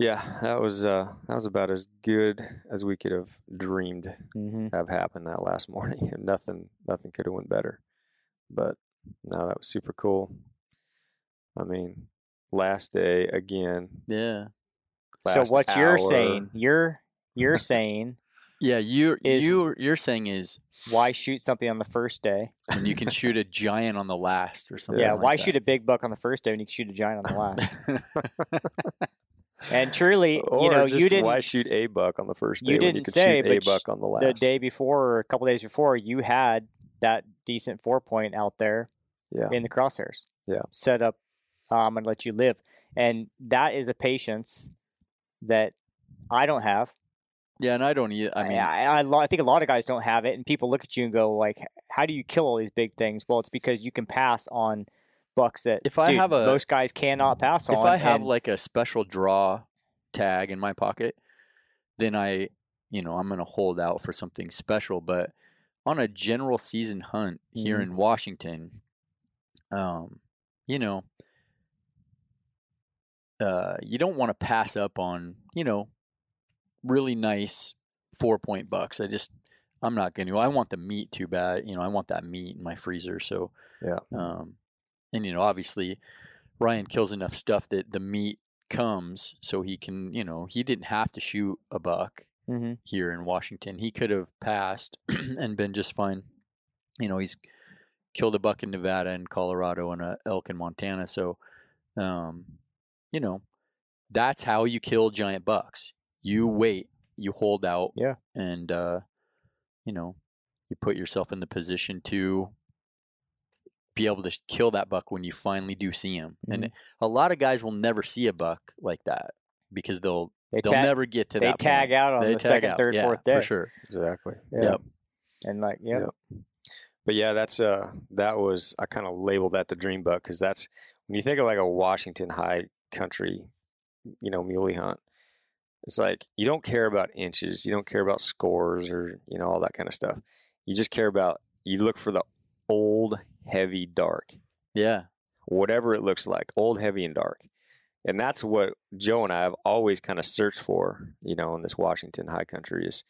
yeah, that was uh that was about as good as we could have dreamed
Mm-hmm.
have happened that last morning, and nothing nothing could have went better. But no, that was super cool. I mean, last day again.
Yeah.
So
last
what you're saying, you're you're saying,
Yeah, you
Is-
you you're saying is
why shoot something on the first day?
when you can shoot a giant on the last or something.
yeah,
like
why
that.
shoot a big buck on the first day when you can shoot a giant on the last? and truly, you know, you didn't
why shoot a buck on the first day
you
when you
didn't
could
say,
shoot a
but
buck on the last?
the day before or a couple days before you had that decent four point out there
Yeah.
in the crosshairs.
Yeah.
Set up um and let you live. And that is a patience that I don't have.
Yeah, and I don't. I mean,
I, I, I think a lot of guys don't have it, and people look at you and go like, "How do you kill all these big things?" Well, it's because you can pass on bucks that
If I
dude,
have a-
most guys cannot pass on.
if I have
and-
like a special draw tag in my pocket, then I, you know, I'm gonna hold out for something special. But on a general season hunt here
Mhm.
in Washington, um, you know, uh, you don't want to pass up on, you know, really nice four point bucks. I just, I'm not going to. I want the meat too bad. You know, I want that meat in my freezer. So,
Yeah.
Um, and you know, obviously, Ryan kills enough stuff that the meat comes, so he can. You know, he didn't have to shoot a buck
Mhm.
here in Washington. He could have passed and been just fine. You know, he's killed a buck in Nevada and Colorado and a elk in Montana. So, um, you know, that's how you kill giant bucks. You wait, you hold out,
Yeah.
and uh, you know, you put yourself in the position to be able to kill that buck when you finally do see him. And a lot of guys will never see a buck like that because they'll
they,
they'll
tag,
never get to
they
that.
tag
point.
out on
They
the second,
out.
third,
Yeah,
fourth day
for sure.
Exactly.
Yeah.
Yep.
And like, yeah,
Yep. But yeah, that's uh that was I kind of labeled that the dream buck because that's when you think of like a Washington high country, you know, muley hunt. It's like you don't care about inches, you don't care about scores or you know all that kind of stuff. You just care about you look for the old, heavy, dark,
Yeah.
whatever it looks like, old, heavy, and dark. And that's what Joe and I have always kind of searched for, you know, in this Washington high country is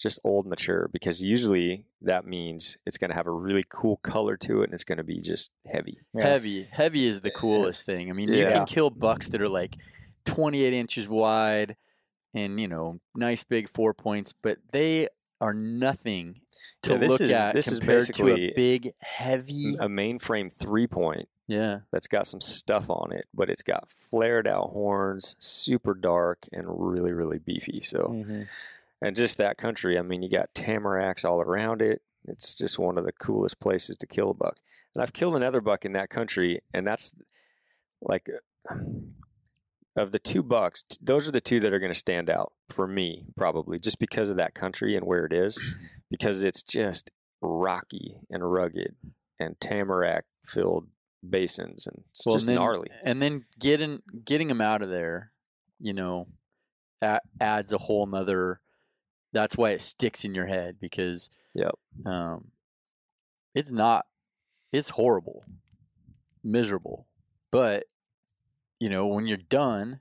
just old mature because usually that means it's going to have a really cool color to it and it's going to be just heavy.
Yeah.
Heavy. Heavy is the eh, eh. coolest thing. I mean, you can kill bucks that are like 28 inches wide and, you know, nice big four points, but they are nothing to
Yeah, this
look
is-
at
this is
compared to a big, heavy.
A mainframe three point
Yeah.
that's got some stuff on it, but it's got flared out horns, super dark and really, really beefy. So,
Mhm.
and just that country, I mean, you got tamaracks all around it. It's just one of the coolest places to kill a buck. And I've killed another buck in that country, and that's like of the two bucks, t- those are the two that are going to stand out for me, probably just because of that country and where it is, because it's just rocky and rugged and tamarack filled basins, and it's
Well,
just
and then-
gnarly.
And then getting getting them out of there, you know, a- adds a whole nother. That's why it sticks in your head because,
Yep.
um, it's not, it's horrible, miserable, but you know when you're done,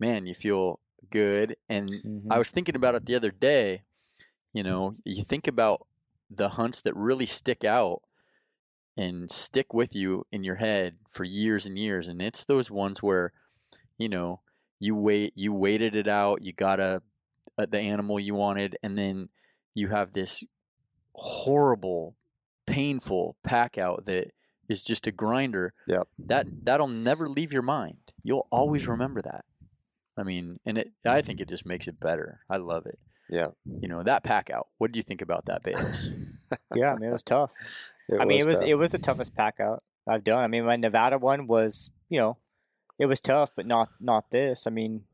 man, you feel good. And
Mhm.
I was thinking about it the other day. You know, you think about the hunts that really stick out and stick with you in your head for years and years, and it's those ones where, you know, you wait, you waited it out, you got a, a the animal you wanted, and then you have this horrible, painful pack out that is just a grinder.
Yep.
That that'll never leave your mind. You'll always remember that. I mean, and it I think it just makes it better. I love it.
Yeah.
You know, that pack out. What do you think about that, Bayless?
yeah, I mean, it was tough.
It
I mean, it was
tough.
it was the toughest pack out I've done. I mean, my Nevada one was, you know, it was tough, but not not this. I mean,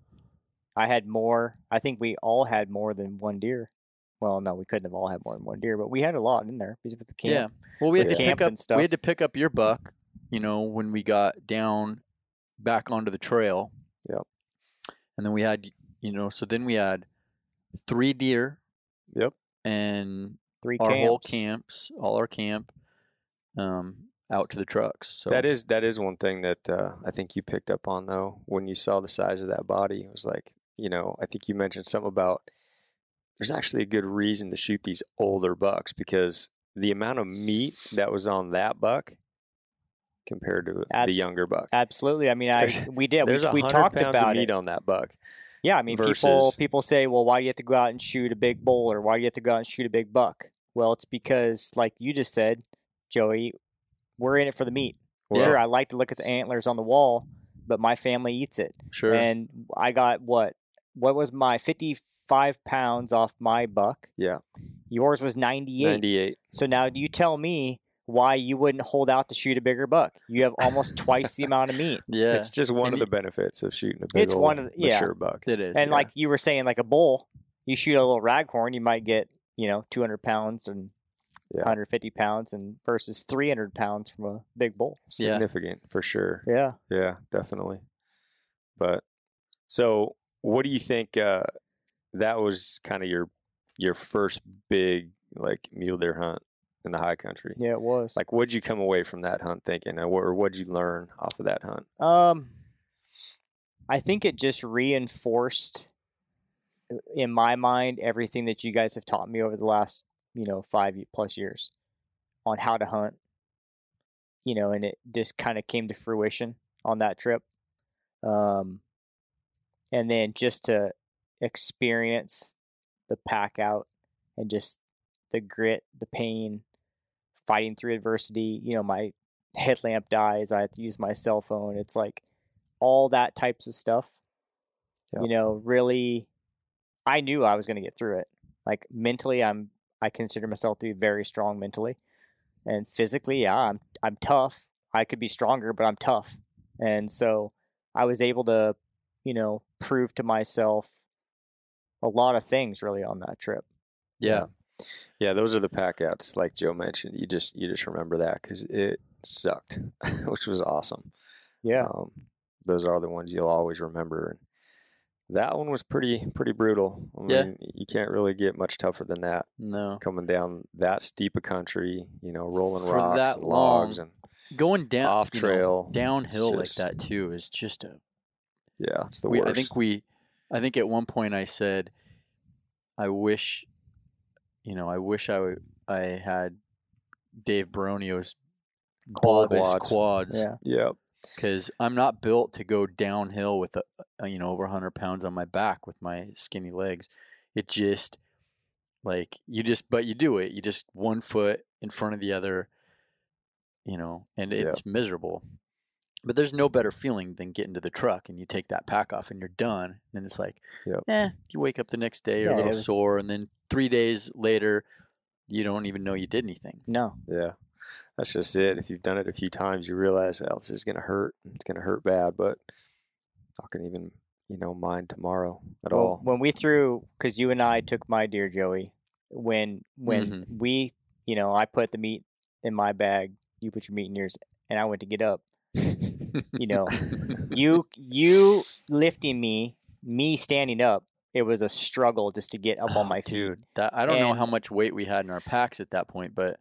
I had more. I think we all had more than one deer. Well, no, we couldn't have all had more than one deer, but we had a lot in there because with the camp.
Yeah. Well, we had to pick up we had to pick up your buck, you know, when we got down back onto the trail.
Yep.
And then we had, you know, so then we had three deer
Yep.
and
Three
our
camps.
whole camps, all our camp, um, out to the trucks. So
That is that is one thing that uh, I think you picked up on though when you saw the size of that body. It was like you know I think you mentioned something about there's actually a good reason to shoot these older bucks because the amount of meat that was on that buck compared to the younger buck.
Absolutely. I mean, I
There's-
we did. We,
There's a
we talked
pounds
about
of meat
it.
on that buck.
Yeah, I mean, people
versus-
people say, well, why do you have to go out and shoot a big bull, or why do you have to go out and shoot a big buck? Well, it's because, like you just said, Joey, we're in it for the meat.
Well-
sure, I like to look at the antlers on the wall, but my family eats it,
sure.
and I got what? What was my fifty-five pounds off my buck?
Yeah,
Yours was ninety-eight.
98.
So now you tell me why you wouldn't hold out to shoot a bigger buck? You have almost twice the amount of meat.
yeah,
It's just one
And
of
you-
the benefits of shooting a big
It's
old
one of the- yeah.
mature buck.
it is.
And
yeah.
like you were saying, like a bull, you shoot a little raghorn, you might get you know 200 pounds and
Yeah.
150 pounds, and versus 300 pounds from a big bull.
Yeah.
Significant for sure.
Yeah.
Yeah, definitely. But so, what do you think? Uh, that was kind of your your first big like mule deer hunt in the high country.
Yeah, it was.
Like, what'd you come away from that hunt thinking, or what- or what'd you learn off of that hunt?
Um, I think it just reinforced uh, in my mind everything that you guys have taught me over the last, you know, five plus years on how to hunt. You know, and it just kind of came to fruition on that trip. Um, and then just to experience the pack out and just the grit, the pain, fighting through adversity. You know, my headlamp dies. I have to use my cell phone. It's like all that types of stuff.
Yep.
You know, really, I knew I was going to get through it. Like mentally, I'm I consider myself to be very strong mentally, and physically, yeah, I'm I'm tough. I could be stronger, but I'm tough, and so I was able to, you know, prove to myself a lot of things really on that trip.
Yeah.
Yeah, those are the pack outs, like Joe mentioned. You just you just remember that because it sucked, which was awesome.
Yeah,
Um, those are the ones you'll always remember. That one was pretty pretty brutal. I
Yeah.
you can't really get much tougher than that.
No.
Coming down that steep a country, you know, rolling
For
rocks and logs, and
Going down
Off
you know,
trail,
downhill
it's
like that too is just a
yeah, it's the
we,
worst.
I think we, I think at one point I said, I wish, you know, I wish I w- I had Dave Baronio's
Quads.
bulbous
Quads.
quads
yeah,
Yep.
because I'm not built to go downhill with a, a you know over 100 pounds on my back with my skinny legs. It just like you just but you do it. You just one foot in front of the other, you know, and
Yeah.
it's miserable. But there's no better feeling than getting to the truck and you take that pack off and you're done. And then it's like,
Yep.
eh, you wake up the next day, you're
Yeah,
a little
was-
sore, and then three days later, you don't even know you did anything.
no,
Yeah. That's just it. If you've done it a few times, you realize, oh, this is going to hurt. It's going to hurt bad, but I can even, you know, mind tomorrow at
Well,
all.
When we threw, because you and I took my deer Joey, when when
Mhm.
we, you know, I put the meat in my bag, you put your meat in yours, and I went to get up. You know, you you lifting me, me standing up, it was a struggle just to get up on oh, my feet.
Dude, that I don't know how much weight we had in our packs at that point, but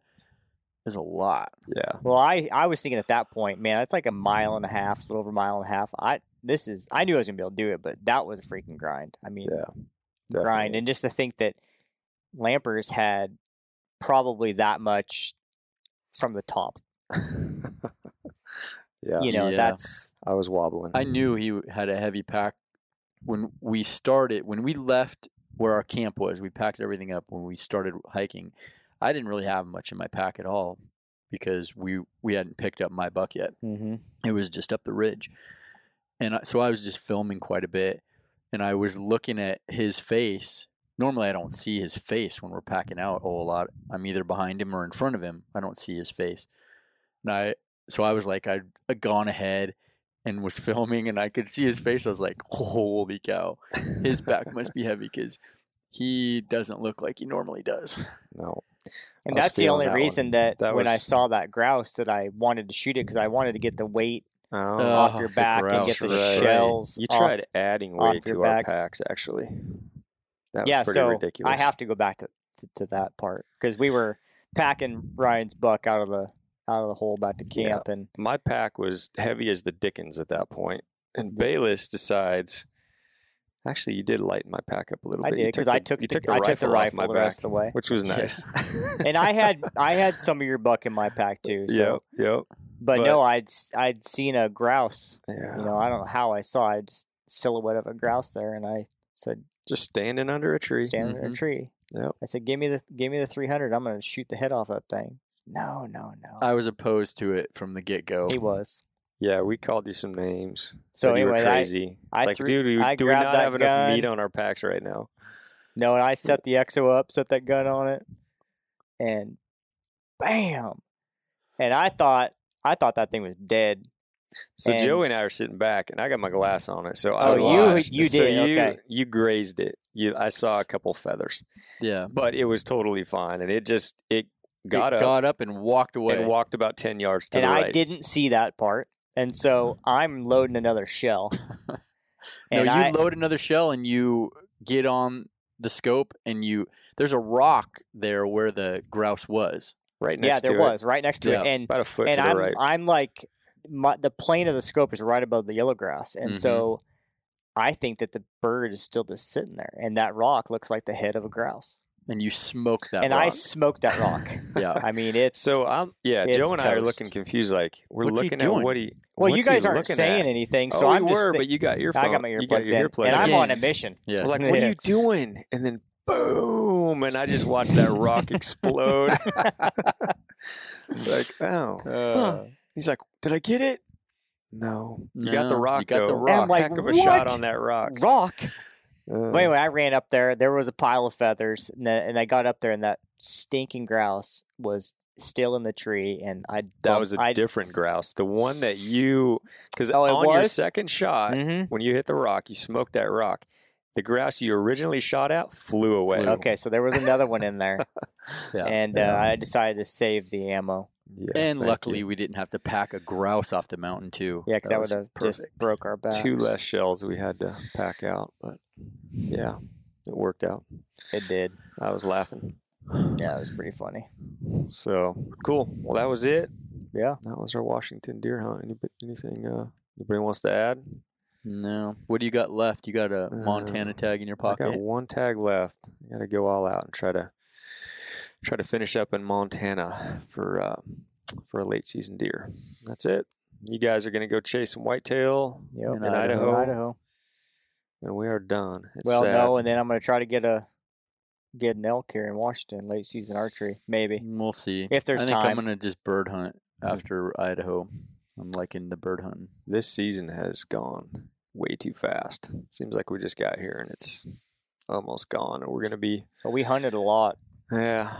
there's a lot.
Yeah.
Well, I I was thinking at that point, man, it's like a mile and a half, a little over a mile and a half. I this is I knew I was gonna be able to do it, but that was a freaking grind. I mean,
Yeah.
grind, and just to think that Lampers had probably that much from the top.
yeah.
You know,
Yeah.
that's
I was wobbling.
I knew he had a heavy pack when we started. When we left where our camp was, we packed everything up. When we started hiking, I didn't really have much in my pack at all because we we hadn't picked up my buck yet.
mm-hmm.
It was just up the ridge, and I, so I was just filming quite a bit, and I was looking at his face. Normally, I don't see his face when we're packing out a whole lot. I'm either behind him or in front of him. I don't see his face. And I, so I was like, I'd, I'd gone ahead and was filming, and I could see his face. I was like, holy cow, his back must be heavy because he doesn't look like he normally does.
no.
and that's the only
that one.
reason that,
That
when I saw that grouse that I wanted to shoot it because I wanted to get the weight
Oh,
off
Oh,
your
oh,
back and get the
right.
shells.
You
off-
tried adding
off
weight
your
to our packs, actually. That
yeah,
was pretty
so
ridiculous.
I have to go back to, to, to that part because we were packing Ryan's buck out of the out of the hole back to
Yeah.
camp, and
My pack was heavy as the dickens at that point. and Bayless decides. Actually, you did lighten my pack up a little
I
bit.
did because I took the,
took the
I took the
off
rifle
my
the rest
back,
of the way,
which was
Yeah.
nice.
and I had I had some of your buck in my pack too. So,
Yep, yep.
but,
but-
no, I'd I'd seen a grouse.
Yeah.
You know, I don't know how I saw it, just silhouette of a grouse there, and I said,
Just standing under a tree.
stand under a
Mhm.
tree.
Yep.
I said, give me the give me the three hundred. I'm gonna shoot the head off that thing. No, no, no.
I was opposed to it from the get go.
he was.
Yeah, we called you some names.
So
Said you were
anyway, I,
crazy. It's
I
like,
threw-
dude, do,
I
do we not
that
have enough meat on our packs right now?
No, and I set the EXO up, set that gun on it, and bam. And I thought I thought that thing was dead.
So
And-
Joey and I are sitting back, and I got my glass on it. So,
So
I
you-
watched.
you
so
did,
you,
okay.
You grazed it. you, I saw a couple feathers,
Yeah.
but it was totally fine, and it just it got
it
up
got up and walked away.
and walked about ten yards to
and
the
I
right.
didn't see that part, and so I'm loading another shell.
no,
and
you
I,
load another shell and you get on the scope and you there's a rock there where the grouse was.
right next
yeah,
there
was right next to
Yeah.
it, and
about a foot
and
to the
I'm
right.
I'm like my, the plane of the scope is right above the yellow grass, and
Mhm.
so I think that the bird is still just sitting there, and that rock looks like the head of a grouse,
And you smoke that
and I
rock.
smoked that rock.
yeah.
I mean, it's
So I'm yeah,
it's
Joe and I are looking confused. Like we're
What's
looking at what he.
well, you guys aren't saying
at?
anything, so
oh,
I'm
we
just
were,
thi-
but you got your
I got my
you
earplugs
got your
in,
earplugs.
and I'm
in.
on a mission.
Yeah.
We're like, what are you doing? And then boom, and I just watched that rock explode. like, oh, uh. huh. he's like, did I get it? No, you got the rock.
you got the rock.
I'm like,
Heck of a shot on that rock.
rock.
Uh,
But anyway, I ran up there. There was a pile of feathers, and, then, and I got up there, and that stinking grouse was still in the tree, and I
that was a
I,
different grouse. The one that you, because
Oh, it
on your second shot,
Mhm.
when you hit the rock, you smoked that rock. The grouse you originally shot at flew away.
Flew.
Okay, so there was another one in there,
Yeah.
and
Yeah.
Uh, I decided to save the ammo.
Yeah,
and luckily
you.
we didn't have to pack a grouse off the mountain too.
Yeah, because that,
was
would have just broke our back.
two less shells we had to pack out, but yeah, it worked out.
It did.
I was laughing.
Yeah, it was pretty funny.
So cool. Well, that was it.
Yeah.
That was our Washington deer hunt. Anybody, anything uh, anybody wants to add?
No. What do you got left? You got a Montana
Uh,
tag in your
I
pocket?
got one tag left. I got to go all out and try to try to finish up in Montana for uh, for a late season deer. That's it. You guys are going to go chase some whitetail,
Yep.
In
In
Idaho.
Idaho.
Idaho.
And we are done. It's
Well,
sad.
no, and then I'm going to try to get a get an elk here in Washington, late season archery, maybe.
Mm, we'll see.
If there's
I think I'm gonna just bird hunt mm-hmm. after Idaho. I'm liking the bird hunting.
this season has gone way too fast. Seems like we just got here and it's almost gone, and we're going to be
But we hunted a lot
yeah,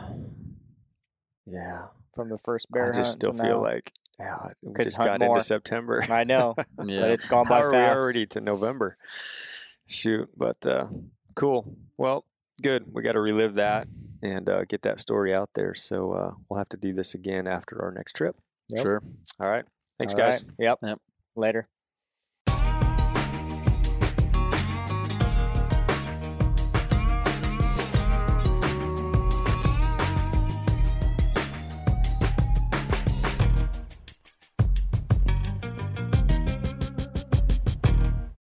yeah.
from the first bear
I just
hunt
still
to
feel
now.
like yeah, we
Could
just
hunt
got
more.
into September.
I know,
Yeah.
but it's gone
How
by
are
fast.
we already to November? Shoot, but uh, cool. Well, good. We got to relive that and uh, get that story out there. So uh, we'll have to do this again after our next trip.
Yep.
Sure.
All right. Thanks,
All right.
guys.
Yep.
Yep.
Later.